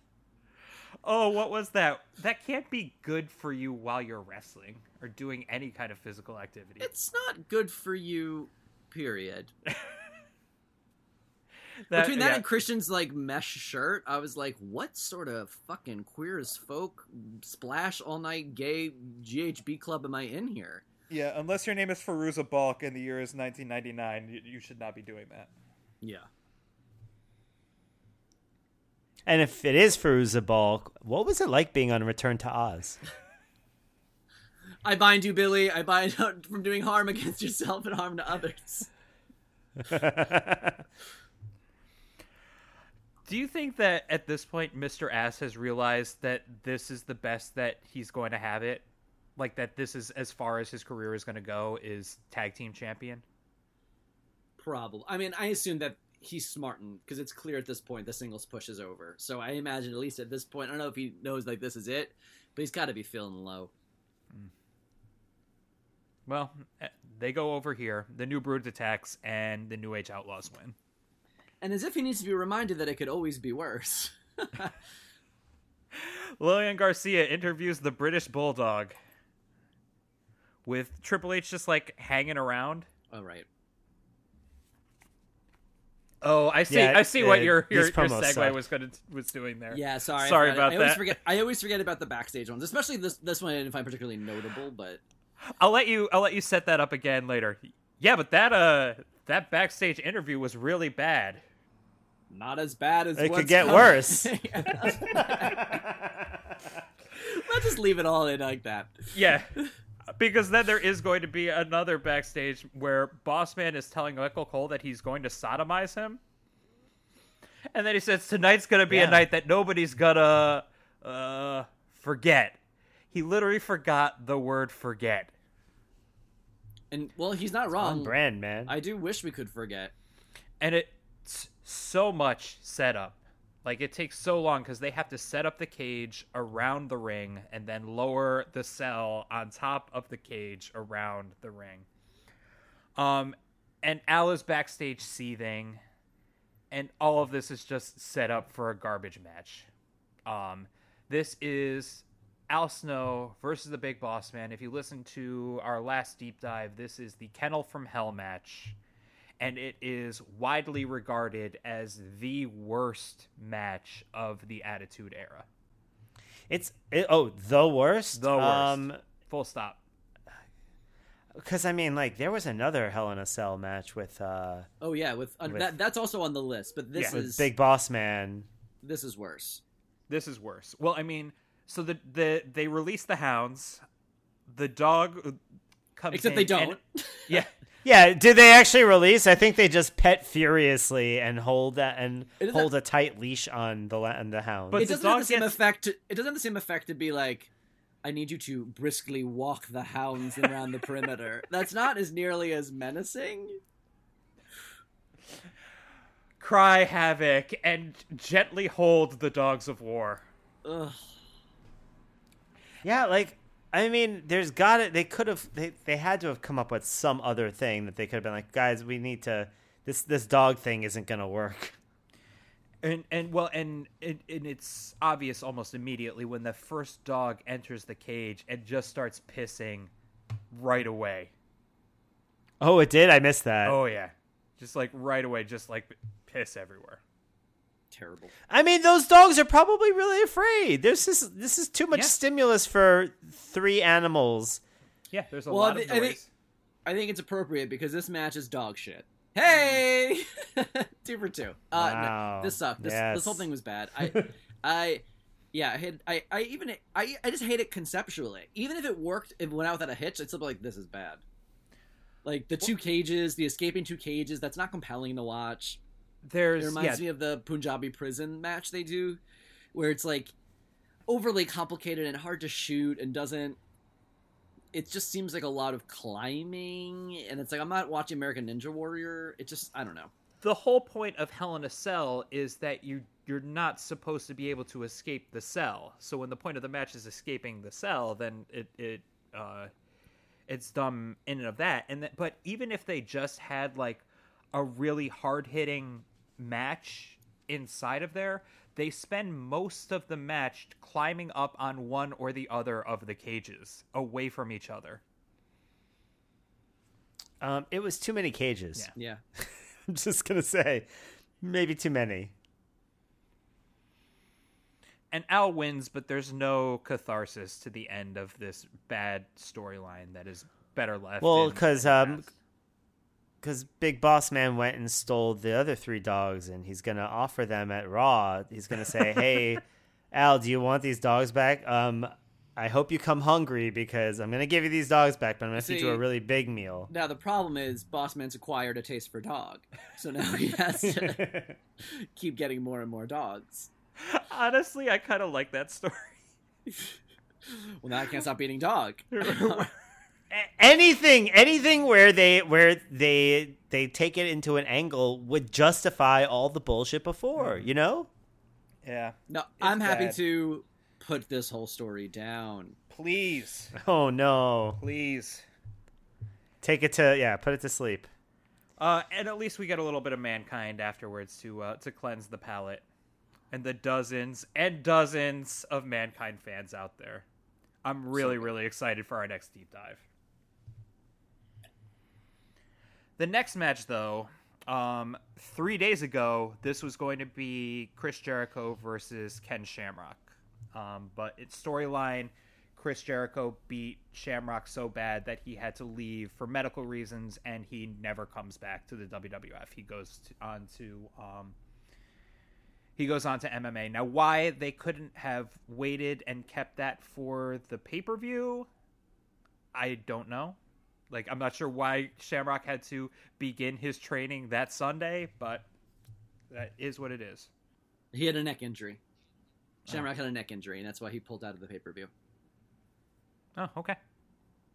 Oh, what was that? That can't be good for you while you're wrestling or doing any kind of physical activity. It's not good for you, period. That- Between that yeah. and Christian's like mesh shirt, I was like, what sort of fucking queer as folk splash all night gay GHB club am I in here? Yeah, unless your name is Fairuza Balk and the year is 1999, you, you should not be doing that. Yeah. And if it is Fairuza Balk, what was it like being on Return to Oz? I bind you, Billy. I bind you from doing harm against yourself and harm to others. Do you think that at this point Mr. Ass has realized that this is the best that he's going to have it? Like that this is as far as his career is going to go is tag team champion? Probably. I mean, I assume that he's smartened because it's clear at this point the singles push is over. So I imagine at least at this point, I don't know if he knows like this is it, but he's got to be feeling low. Well, eh, they go over here. The New Brood attacks, and the New Age Outlaws win. And as if he needs to be reminded that it could always be worse. Lillian Garcia interviews the British Bulldog with Triple H just like hanging around. All right. Oh, I see. Yeah, I see what uh, your your, these your segue suck. was going to was doing there. Yeah, sorry. I Sorry forgot- about I always that. Forget, I always forget about the backstage ones, especially this this one I didn't find particularly notable, but I'll let you. I'll let you set that up again later. Yeah, but that uh that backstage interview was really bad. not as bad as It what's could get coming. worse. Let's just leave it all in like that. Yeah. Because then there is going to be another backstage where Bossman is telling Michael Cole that he's going to sodomize him. And then he says tonight's going to be Yeah. a night that nobody's gonna uh forget. He literally forgot the word forget. And well, he's not On wrong. brand, man. I do wish we could forget. and it's so much setup. Like it takes so long because they have to set up the cage around the ring and then lower the cell on top of the cage around the ring. Um, and Al is backstage seething, and all of this is just set up for a garbage match. Um, this is Al Snow versus the Big Boss Man. If you listen to our last deep dive, this is the Kennel from Hell match and it is widely regarded as the worst match of the Attitude Era. It's it, oh the worst. The worst. Um, Full stop. because I mean, like there was another Hell in a Cell match with uh Oh yeah, with, uh, With- that that's also on the list, but this Yeah. with is Big Boss Man. this is worse. This is worse. Well, I mean, so the the they release the hounds. The dog comes Except in they don't. and- yeah. Yeah, did they actually release? I think they just pet furiously and hold that and It is hold a tight leash on the on the hound. But it the doesn't have the same gets- effect. To, it doesn't have the same effect to be like, I need you to briskly walk the hounds around the perimeter. That's not as nearly as menacing. Cry havoc and gently hold the dogs of war. Ugh. yeah, like I mean, there's got it. They could have. They they had to have come up with some other thing that they could have been like, guys, we need to. This this dog thing isn't gonna work. And and well and and, and it's obvious almost immediately when the first dog enters the cage and just starts pissing right away. Oh, it did. I missed that. Oh yeah, just like right away, just like piss everywhere. Terrible. I mean, those dogs are probably really afraid. This is this is too much Yeah. stimulus for three animals. Yeah, there's a Well, lot I of thi- I noise. think- I think it's appropriate because this match is dog shit. Hey, two for two. Uh, no, Wow. this sucked. This Yes. this whole thing was bad. I, I, yeah, I had I I even I I just hate it conceptually. Even if it worked, it went out without a hitch, I'd still like, this is bad. Like the two cages, the escaping two cages. That's not compelling to watch. It reminds yeah, me of the Punjabi prison match they do, where it's like overly complicated and hard to shoot and doesn't. It just seems like a lot of climbing, and it's like I'm not watching American Ninja Warrior. It just I don't know. the whole point of Hell in a Cell is that you you're not supposed to be able to escape the cell. So when the point of the match is escaping the cell, then it it uh, it's dumb in and of that. And that, but even if they just had like a really hard hitting match inside of there, they spend most of the match climbing up on one or the other of the cages away from each other. Um, it was too many cages. Yeah. Yeah, I'm just gonna say, maybe too many. and Al wins, but there's no catharsis to the end of this bad storyline that is better left. Well, because um, past. Because Big Boss Man went and stole the other three dogs, and he's gonna offer them at Raw. He's gonna say, "Hey, Al, do you want these dogs back? Um, I hope you come hungry because I'm gonna give you these dogs back, but I'm gonna feed you a really big meal." Now the problem is Bossman's acquired a taste for dog, so now he has to keep getting more and more dogs. honestly, I kind of like that story. Well, now I can't stop eating dog. A- anything anything where they where they they take it into an angle would justify all the bullshit before you know yeah, No, I'm happy to put this whole story down. please, oh no please. take it to yeah put it to sleep Uh, and at least we get a little bit of mankind afterwards to uh, to cleanse the palate, and the dozens and dozens of mankind fans out there. I'm really good. really excited for our next deep dive. The next match, though, um, three days ago, this was going to be Chris Jericho versus Ken Shamrock. Um, but its storyline, Chris Jericho beat Shamrock so bad that he had to leave for medical reasons, and he never comes back to the WWF. He goes to, on to um, he goes on to MMA. Now, why they couldn't have waited and kept that for the pay per view, I don't know. Like, I'm not sure why Shamrock had to begin his training that Sunday, but that is what it is. He had a neck injury. Shamrock had a neck injury, and that's why he pulled out of the pay per view. Oh, okay.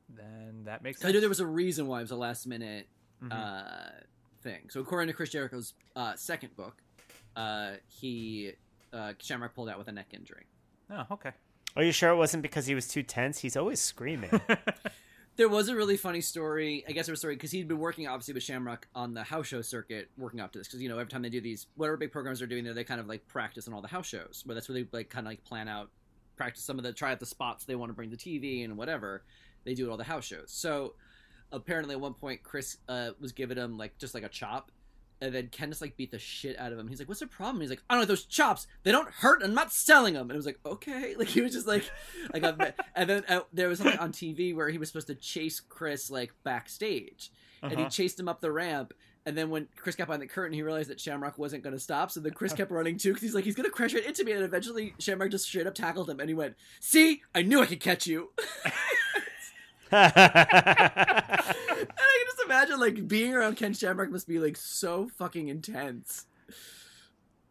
Then that makes sense. I knew there was a reason why it was a last minute Mhm. uh, thing. So according to Chris Jericho's uh, second book, uh, he uh, Shamrock pulled out with a neck injury. oh, okay. are you sure it wasn't because he was too tense he's always screaming There was a really funny story. I guess it was a story because he'd been working obviously with Shamrock on the house show circuit, working up to this. Because you know every time they do these, whatever big programs they're doing there, they kind of like practice on all the house shows. Where that's where they like kind of like plan out, practice some of the try out the spots they want to bring to TV and whatever they do all the house shows. So apparently at one point Chris uh, was giving him like just like a chop. And then Ken just like beat the shit out of him. He's like, "What's the problem?" He's like, "I don't know those chops. They don't hurt. I'm not selling them." And it was like, "Okay." Like he was just like, like, and then uh, there was something on TV where he was supposed to chase Chris like backstage, and he Uh-huh. chased him up the ramp. And then when Chris got behind the curtain, he realized that Shamrock wasn't going to stop. So then Chris kept running too, because he's like, he's going to crash right into me. And eventually, Shamrock just straight up tackled him, and he went, "See, I knew I could catch you." and I imagine like being around Ken Shamrock must be like so fucking intense.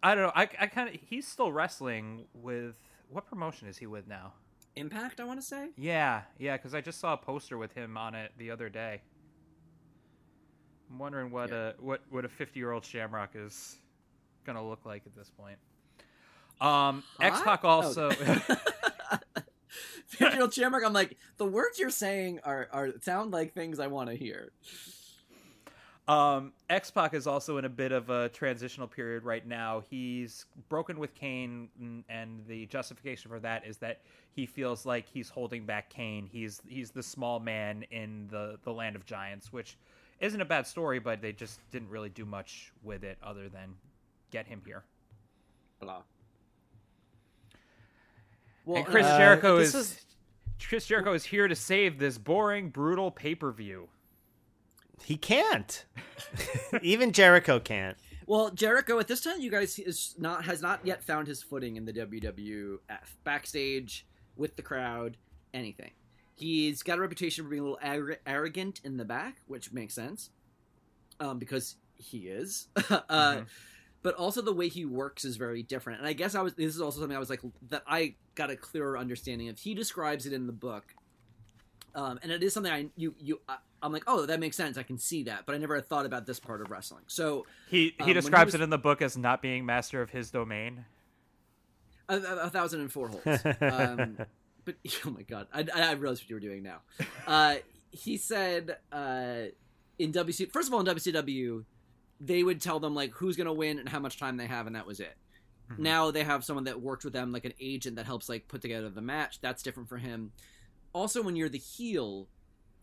I don't know. I, I kind of he's still wrestling with what promotion is he with now? Impact, I want to say. Yeah, yeah, because I just saw a poster with him on it the other day. I'm wondering what Yeah. a what what a 50 year old Shamrock is gonna look like at this point. Um, X Pac also. Oh. Fifty-year-old Shamrock. I'm like, the words you're saying are are sound like things I want to hear. Um, X Pac is also in a bit of a transitional period right now. He's broken with Kane, and- and the justification for that is that he feels like he's holding back Kane. He's he's the small man in the the land of giants, which isn't a bad story, but they just didn't really do much with it other than get him here. Blah. Well, and Chris uh, Jericho this is Chris Jericho is here to save this boring, brutal pay per view. he can't even jericho can't Well, Jericho at this time, you guys is not has not yet found his footing in the WWF backstage with the crowd, anything. He's got a reputation for being a little arro- arrogant in the back, which makes sense, um, because he is. uh, Mhm. But also the way he works is very different, and I guess I was. This is also something I was like that I got a clearer understanding of. He describes it in the book, um, and it is something I you you. I, I'm like, oh, that makes sense. I can see that, but I never thought about this part of wrestling. So He Um, he he describes was- it in the book as not being master of his domain. a, a, a thousand and four holes. Um, but oh my god, I, I realized what you were doing now. Uh, he said uh, in WC, first of all, in WCW, they would tell them like who's gonna win and how much time they have, and that was it. Mhm. Now they have someone that worked with them, like an agent that helps like put together the match. That's different for him. Also, when you're the heel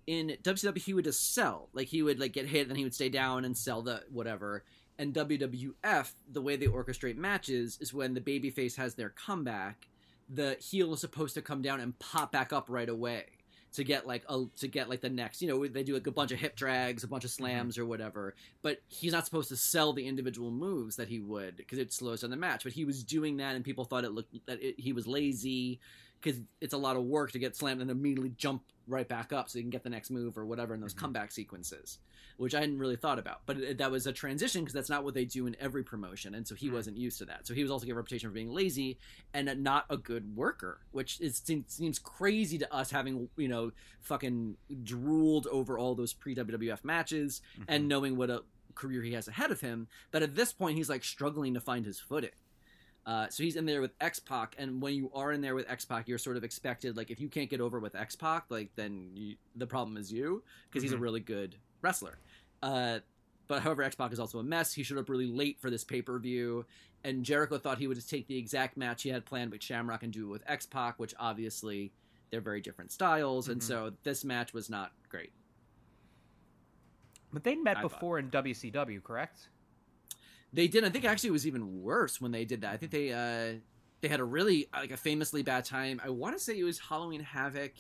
in WCW, he would just sell. Like he would like get hit, and he would stay down and sell the whatever. And WWF, the way they orchestrate matches is when the babyface has their comeback, the heel is supposed to come down and pop back up right away. To get like a to get like the next you know they do like a bunch of hip drags a bunch of mm-hmm. slams or whatever but he's not supposed to sell the individual moves that he would because it slows down the match but he was doing that and people thought it looked that it, he was lazy because it's a lot of work to get slammed and immediately jump right back up so you can get the next move or whatever in those mm-hmm. comeback sequences which I hadn't really thought about. But it, that was a transition because that's not what they do in every promotion, and so he wasn't used to that. So he was also given a reputation for being lazy and not a good worker, which is, seems, seems crazy to us having you know fucking drooled over all those pre WWF matches and knowing what a career he has ahead of him. That at this point he's like struggling to find his footing. Uh, so he's in there with X Pac, and when you are in there with X Pac, you're sort of expected like if you can't get over with X Pac, like then you, the problem is you because he's a Mhm. really good wrestler. Uh, but however, X Pac is also a mess. He showed up really late for this pay per view, and Jericho thought he would just take the exact match he had planned with Shamrock and do it with X Pac, which obviously they're very different styles, and Mhm. so this match was not great. But they met I thought. before in WCW, correct? They did. I think actually it was even worse when they did that. I think they uh, they had a really like a famously bad time. I want to say it was Halloween Havoc,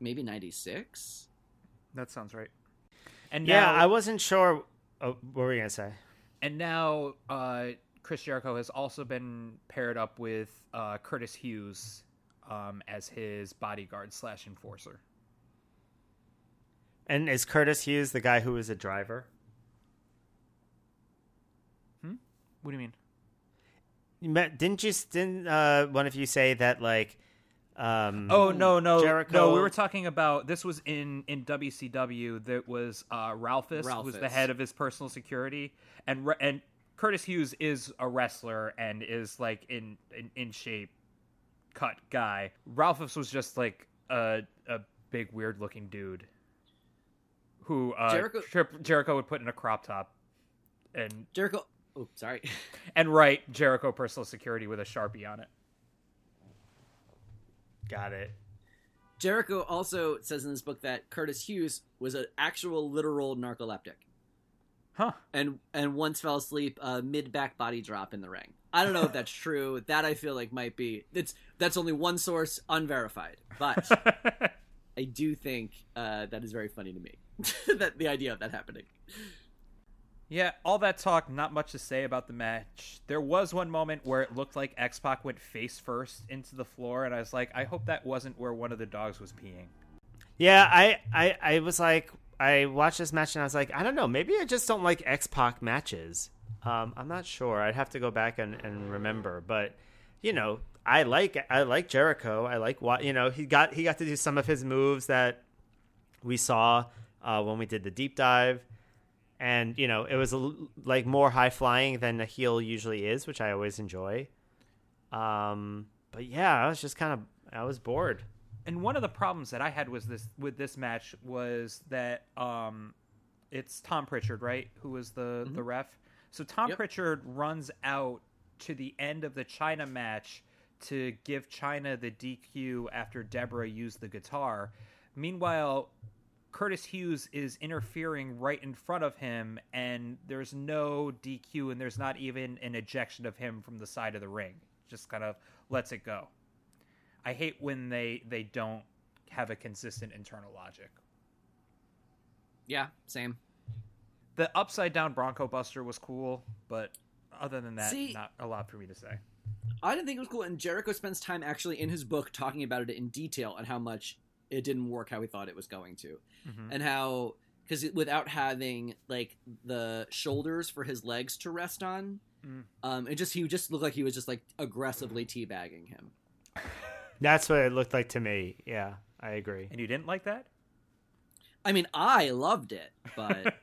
maybe '96. That sounds right. And Yeah, now, I wasn't sure. Oh, what were you gonna say? and now uh, Chris Jericho has also been paired up with uh, Curtis Hughes um, as his bodyguard slash enforcer. And is Curtis Hughes the guy who was a driver? Hmm. What do you mean? You met, didn't you? Didn't uh, one of you say that like? Um, Oh no no Jericho- no! We were talking about this was in in WCW. That was uh, Ralphus, who was the head of his personal security, and and Curtis Hughes is a wrestler and is like in in, in shape, cut guy. Ralphus was just like a a big weird looking dude, who uh, Jericho- Trip- Jericho would put in a crop top, and Jericho. Oh, sorry. and write Jericho personal security with a sharpie on it. Got it. Jericho also says in this book that Curtis Hughes was an actual literal narcoleptic, Huh? and and once fell asleep uh, mid back body drop in the ring. I don't know if that's true. That I feel like might be. It's that's only one source, unverified, but I do think uh, that is very funny to me. that the idea of that happening. Yeah, all that talk, not much to say about the match. There was one moment where it looked like X Pac went face first into the floor, and I was like, I hope that wasn't where one of the dogs was peeing. Yeah, I, I, I was like, I watched this match and I was like, I don't know, maybe I just don't like X Pac matches. Um, I'm not sure. I'd have to go back and, and remember, but you know, I like I like Jericho. I like what you know he got he got to do some of his moves that we saw uh, when we did the deep dive, and you know it was a like more high flying than a heel usually is, which I always enjoy. Um, but yeah, I was just kind of I was bored. And one of the problems that I had was this with this match was that um, it's Tom Prichard, right, who was the the ref. So Tom Yep. Prichard runs out to the end of the Chyna match to give Chyna the DQ after Debra used the guitar. Meanwhile, Curtis Hughes is interfering right in front of him, and there's no DQ, and there's not even an ejection of him from the side of the ring. Just kind of lets it go. I hate when they they don't have a consistent internal logic. Yeah, same. The upside down Bronco Buster was cool, but other than that, See- not a lot for me to say. I didn't think it was cool, and Jericho spends time actually in his book talking about it in detail and how much it didn't work how he thought it was going to, Mhm. and how because without having like the shoulders for his legs to rest on, Mm. um, it just he just looked like he was just like aggressively teabagging him. That's what it looked like to me. Yeah, I agree. And you didn't like that? I mean, I loved it, but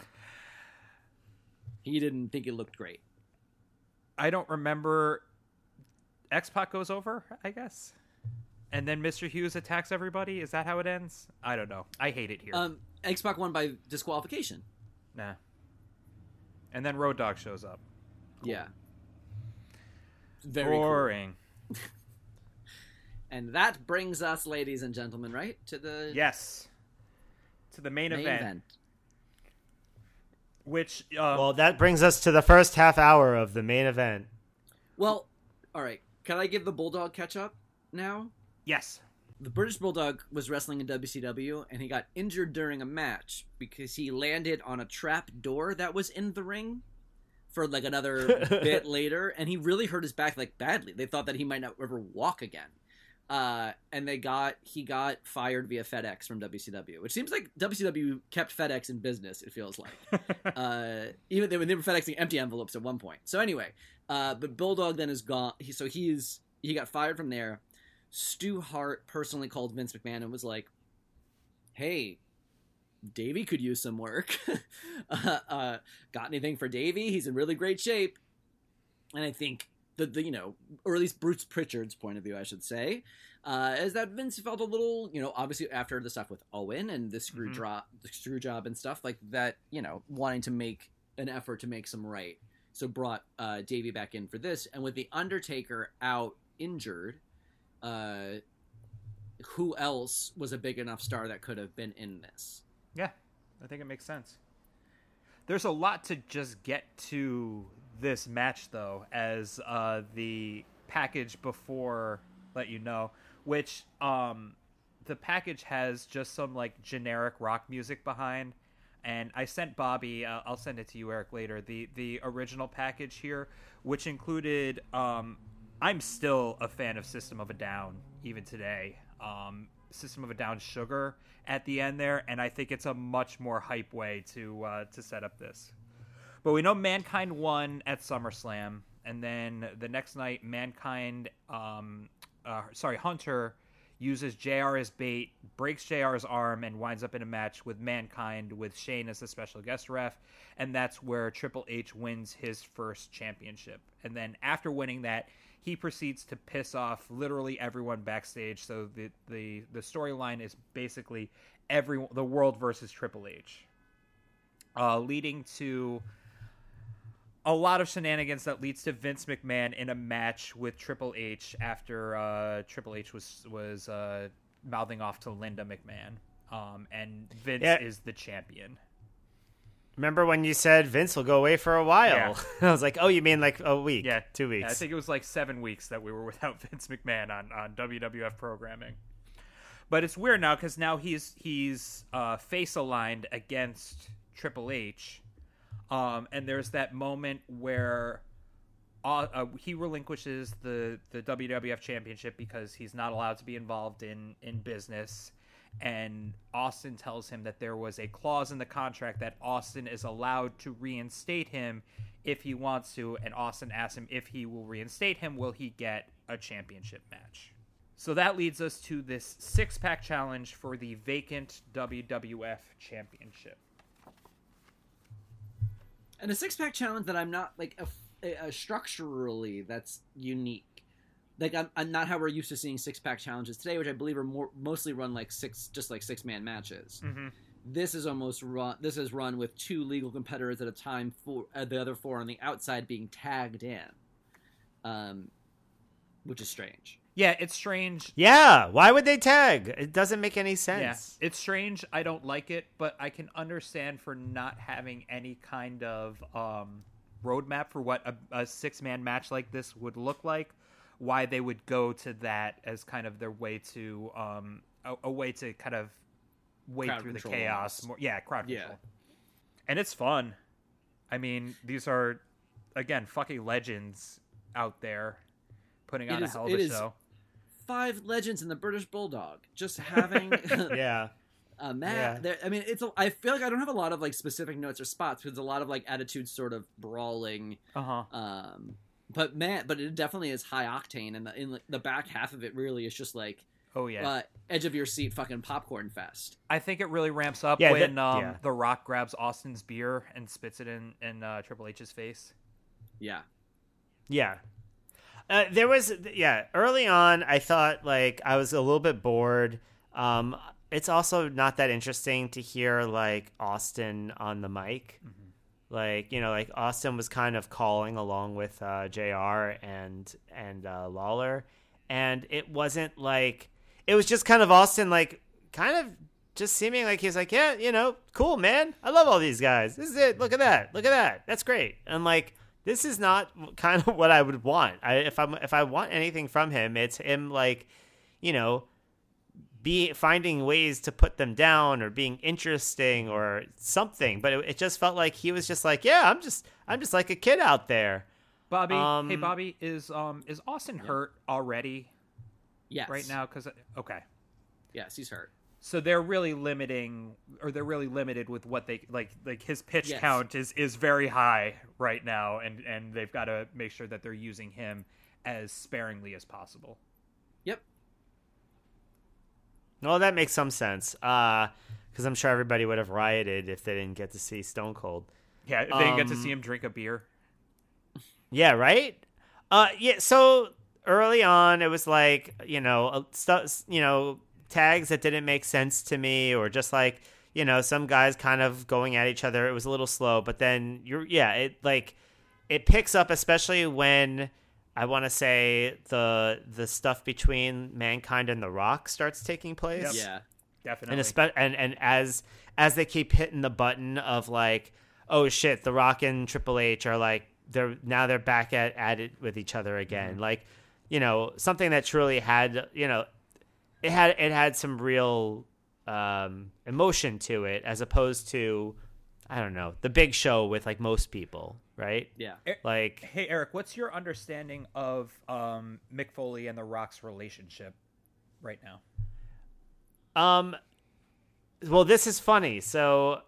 he didn't think it looked great. I don't remember. X Pac goes over, I guess, and then Mr. Hughes attacks everybody. Is that how it ends? I don't know. I hate it here. Um, X Pac won by disqualification. nah. And then Road Dog shows up. Yeah. Very cool. Boring. And that brings us, ladies and gentlemen, right to the Yes. To the main, main event, event. which uh, Well, that brings us to the first half hour of the main event. Well, all right. Can I give the bulldog catch up now? Yes, the British Bulldog was wrestling in WCW and he got injured during a match because he landed on a trap door that was in the ring for like another bit later and he really hurt his back like badly. They thought that he might not ever walk again. Uh, and they got he got fired via FedEx from WCW, which seems like WCW kept FedEx in business. It feels like uh, even they were, they were FedExing empty envelopes at one point. So anyway, uh, but Bulldog then is gone. He, so he's he got fired from there. Stu Hart personally called Vince McMahon and was like, "Hey, Davey could use some work. uh, uh, got anything for Davey? He's in really great shape." And I think the, the you know, or at least Bruce Prichard's point of view, I should say, uh, is that Vince felt a little, you know, obviously after the stuff with Owen and the screw Mhm. drop, the screw job and stuff like that, you know, wanting to make an effort to make some right. So brought uh, Davey back in for this, and with the Undertaker out injured, uh, who else was a big enough star that could have been in this? Yeah, I think it makes sense. There's a lot to just get to this match, though, as uh, the package before let you know, which um, the package has just some like generic rock music behind. And I sent Bobby. Uh, I'll send it to you, Eric, later. The the original package here, which included. Um, I'm still a fan of System of a Down even today. Um, System of a Down Sugar at the end there, and I think it's a much more hype way to uh, to set up this. But we know Mankind won at SummerSlam, and then the next night, Mankind, um, uh, sorry, Hunter uses JR as bait, breaks JR's arm, and winds up in a match with Mankind with Shane as the special guest ref, and that's where Triple H wins his first championship. And then after winning that, he proceeds to piss off literally everyone backstage. So the the the storyline is basically every the world versus Triple H, uh, leading to a lot of shenanigans that leads to Vince McMahon in a match with Triple H after uh, Triple H was was uh, mouthing off to Linda McMahon, um, and Vince Yeah. is the champion. Remember when you said Vince will go away for a while? Yeah. I was like, oh, you mean like a week? Yeah, two weeks. Yeah, I think it was like seven weeks that we were without Vince McMahon on, on WWF programming. But it's weird now because now he's he's uh, face aligned against Triple H, um, and there's that moment where uh, uh, he relinquishes the the WWF Championship because he's not allowed to be involved in in business. And Austin tells him that there was a clause in the contract that Austin is allowed to reinstate him if he wants to. And Austin asks him if he will reinstate him, will he get a championship match? So that leads us to this six pack challenge for the vacant WWF Championship. And a six pack challenge that I'm not like a, a structurally that's unique. Like I'm, I'm not how we're used to seeing six pack challenges today, which I believe are more mostly run like six, just like six man matches. Mm-hmm. This is almost run. This is run with two legal competitors at a time. For uh, the other four on the outside being tagged in, um, which is strange. Yeah, it's strange. yeah. Why would they tag? It doesn't make any sense. Yeah, it's strange. I don't like it, but I can understand for not having any kind of um, roadmap for what a, a six man match like this would look like. Why they would go to that as kind of their way to um, a, a way to kind of wade Crowd through the chaos. More, yeah, crowd Yeah. control. And it's fun. I mean, these are again fucking legends out there putting It on is- a hell of it a is- show. Five legends in the British Bulldog. Just having Yeah. uh, Matt. Yeah. There, I mean, it's. A, I feel like I don't have a lot of like specific notes or spots because a lot of like attitudes sort of brawling. Uh huh. Um, but man, but it definitely is high octane, and the in the back half of it really is just like Oh yeah. uh, edge of your seat, fucking popcorn fest. I think it really ramps up Yeah, when that- um, yeah. The Rock grabs Austin's beer and spits it in in uh, Triple H's face. Yeah, Yeah. Uh, there was yeah early on i thought like i was a little bit bored um it's also not that interesting to hear like austin on the mic like you know like austin was kind of calling along with uh jr and and uh lawler. And it wasn't like it was just kind of austin like kind of just seeming like he's like yeah you know cool man. I love all these guys. This is it. Look at that. Look at that. That's great. And like this is not kind of what I would want. I, if I'm if I want anything from him, it's him like, you know, be finding ways to put them down or being interesting or something. But it, it just felt like he was just like, yeah, I'm just I'm just like a kid out there. Bobby, Um, hey Bobby, is um is Austin hurt already Yes. right now? Because okay, Yes, he's hurt. so they're really limiting, or they're really limited with what they like. Like his pitch Yes. count is is very high right now, and and they've got to make sure that they're using him as sparingly as possible. Well, that makes some sense. Uh, because I'm sure everybody would have rioted if they didn't get to see Stone Cold. Yeah, if they didn't get to Um, see him drink a beer. Yeah, right. Uh, yeah. So early on, it was like you know, uh, you know, tags that didn't make sense to me, or just like you know, some guys kind of going at each other. It was a little slow, but then you're yeah, it like it picks up, especially when I want to say the the stuff between mankind and the Rock starts taking place Yep. Yeah. Definitely. and espe- and and as as they keep hitting the button of like oh shit the rock and triple h are like they're now they're back at at it with each other again like you know something that truly had you know it had it had some real um emotion to it as opposed to i don't know the big show with like most people right Yeah. like Hey Eric, what's your understanding of um, Mick Foley and The Rock's relationship right now? Um, well, this is funny. So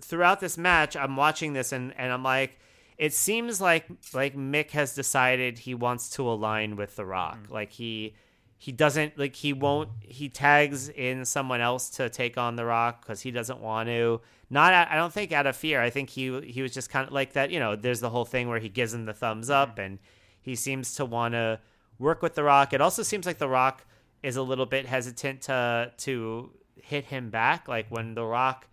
throughout this match, I'm watching this and, and I'm like, it seems like like Mick has decided he wants to align with The Rock. Like he he doesn't like he won't he tags in someone else to take on The Rock because he doesn't want to. Not I don't think out of fear. I think he he was just kind of like that. You know, there's the whole thing where he gives him the thumbs up and he seems to want to work with The Rock. It also seems like The Rock is a little bit hesitant to to hit him back. Like when The Rock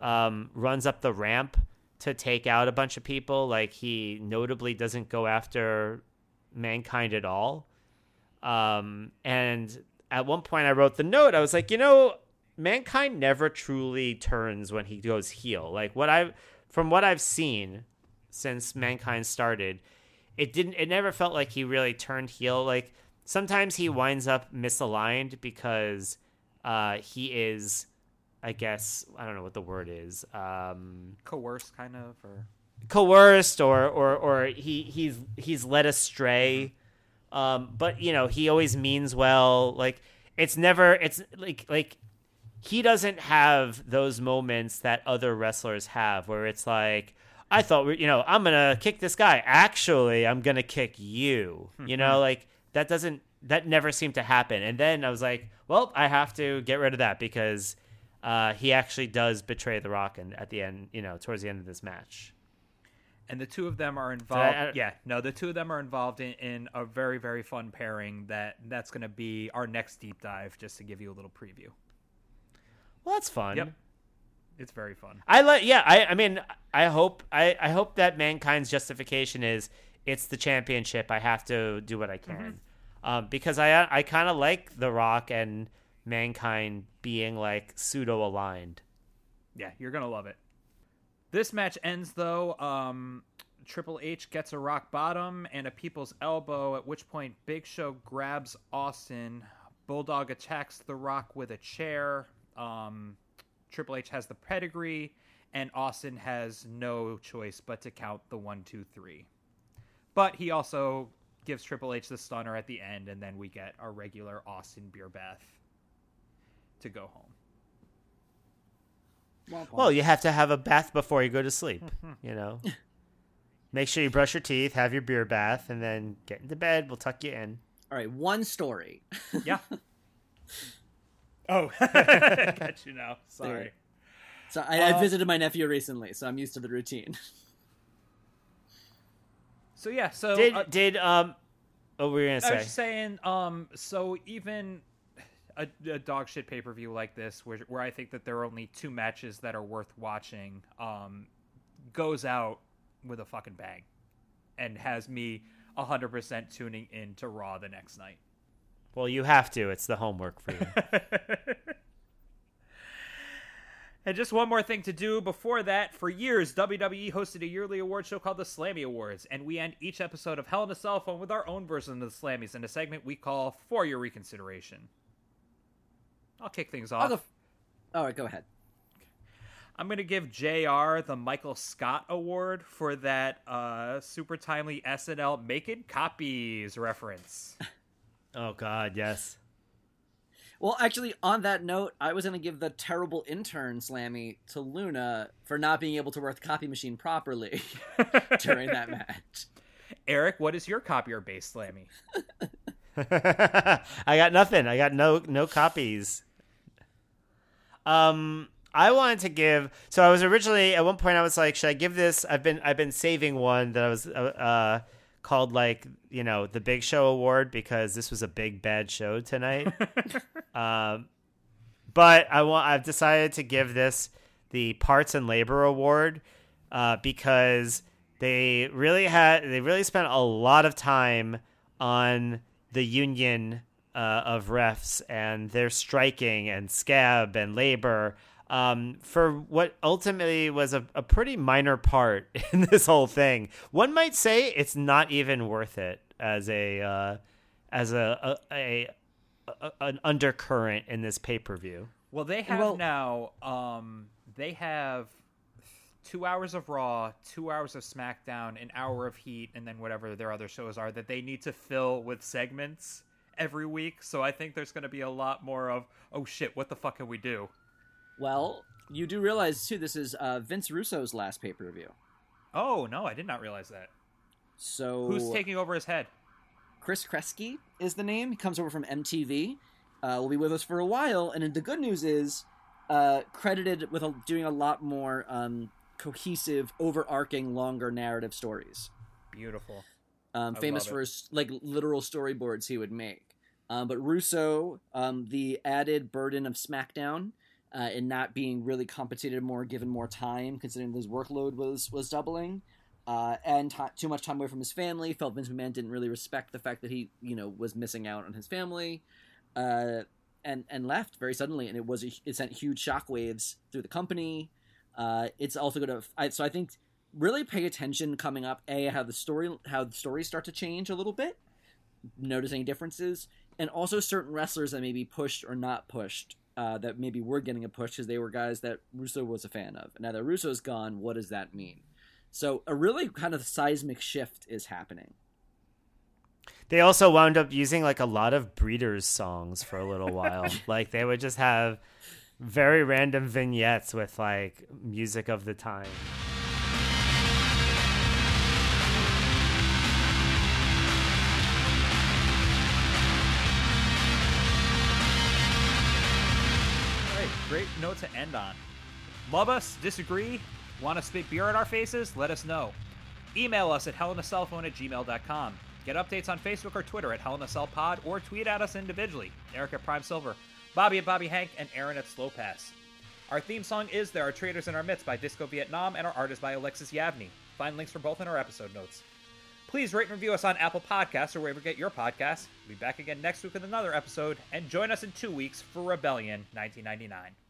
um, runs up the ramp to take out a bunch of people, like he notably doesn't go after mankind at all. Um, and at one point, I wrote the note. I was like, you know, mankind never truly turns when he goes heel. Like what I, from what I've seen since mankind started, it didn't. It never felt like he really turned heel. Like sometimes he winds up misaligned because uh, he is, I guess, I don't know what the word is. Um, Coerced, kind of, or coerced or or or he he's he's led astray um but you know he always means well. Like it's never it's like like he doesn't have those moments that other wrestlers have where it's like i thought we you know i'm gonna kick this guy. Actually i'm gonna kick you. You know like that doesn't that never seemed to happen. And then i was like well i have to get rid of that because uh, he actually does betray the rock and at the end you know towards the end of this match and the two of them are involved. I- yeah, no, the two of them are involved in, in a very very fun pairing. That that's going to be our next deep dive. Just to give you a little preview. Well, that's fun. Yep. It's very fun. I like. Yeah. I. I mean, I hope. I. I hope that mankind's justification is it's the championship. I have to do what I can, um, because I. I kind of like The Rock and mankind being like pseudo aligned. Yeah, you're gonna love it. This match ends though. Um, Triple H gets a rock bottom and a people's elbow. At which point, Big Show grabs Austin. Bulldog attacks The Rock with a chair. Um, Triple H has the pedigree, and Austin has no choice but to count the one, two, three. But he also gives Triple H the stunner at the end, and then we get our regular Austin beer bath to go home. Well, you have to have a bath before you go to sleep. you know. Make sure you brush your teeth, have your beer bath, and then get into bed. We'll tuck you in. All right, one story. Yeah. oh, got you now. Sorry. So I, I Uh, visited my nephew recently, so I'm used to the routine. So yeah, so Did uh, did um? What were you gonna say. I was just saying, um, so even a, a dog shit pay per view like this, where where I think that there are only two matches that are worth watching, um, goes out with a fucking bang, and has me hundred percent tuning in to Raw the next night. Well, you have to. It's the homework for you. And just one more thing to do before that. For years, WWE hosted a yearly award show called the Slammy Awards, and we end each episode of Hell in a Cell Phone with our own version of the Slammies in a segment we call For Your Reconsideration. I'll kick things I'll off. go. All right, go ahead. I'm gonna give Jr. the Michael Scott Award for that uh, super timely SNL "Making Copies" reference. Oh God, yes. Well, actually, on that note, I was going to give the terrible intern Slammy to Luna for not being able to work the copy machine properly during that match. Eric, what is your copier based slammy? I got nothing. I got no no copies. Um, I wanted to give. So I was originally at one point I was like, should I give this? I've been I've been saving one that I was uh, uh called like you know the Big Show Award because this was a big bad show tonight. um, but I want I've decided to give this the Parts and Labor Award uh, because they really had they really spent a lot of time on the union uh, of refs and their striking and scab and labor um, for what ultimately was a, a pretty minor part in this whole thing. One might say it's not even worth it as a uh, as a, a, a, a an undercurrent in this pay per view. Well, they have Well- now. Um, they have two hours of Raw, two hours of SmackDown, an hour of Heat, and then whatever their other shows are that they need to fill with segments every week. So I think there's going to be a lot more of, oh shit, what the fuck can we do? Well, you do realize too, this is uh, Vince Russo's last pay per view. Oh no, I did not realize that. So Who's taking over his head? Chris Kreski is the name. He comes over from MTV. Uh, will be with us for a while. And the good news is, uh, credited with a, doing a lot more um, cohesive, overarching, longer narrative stories. Beautiful. Um, famous for his like literal storyboards he would make. Um, but Russo, um, the added burden of SmackDown uh, and not being really compensated more, given more time, considering his workload was was doubling, uh, and ti too much time away from his family. Felt Vince McMahon didn't really respect the fact that he, you know, was missing out on his family, uh, and and left very suddenly, and it was a, it sent huge shockwaves through the company. Uh, it's also going to I, so I think really pay attention coming up. A how the story how the stories start to change a little bit, noticing differences, and also certain wrestlers that may be pushed or not pushed. Uh, that maybe were getting a push because they were guys that Russo was a fan of. Now that Russo's gone, what does that mean? So a really kind of seismic shift is happening. They also wound up using like a lot of breeders songs for a little while. like they would just have very random vignettes with like music of the time. All right, great note to end on. Love us, disagree, want to spit beer in our faces? Let us know. Email us at hellinacellphone at gmail.com. Get updates on Facebook or Twitter at hellinacellpod or tweet at us individually. Eric at Prime Silver, Bobby at Bobby Hank, and Aaron at Slow Pass. Our theme song is There Are Traitors in Our Midst by Disco Vietnam, and our art is by Alexis Yavni. Find links for both in our episode notes. Please rate and review us on Apple Podcasts or wherever you get your podcasts. We'll be back again next week with another episode, and join us in two weeks for Rebellion 1999.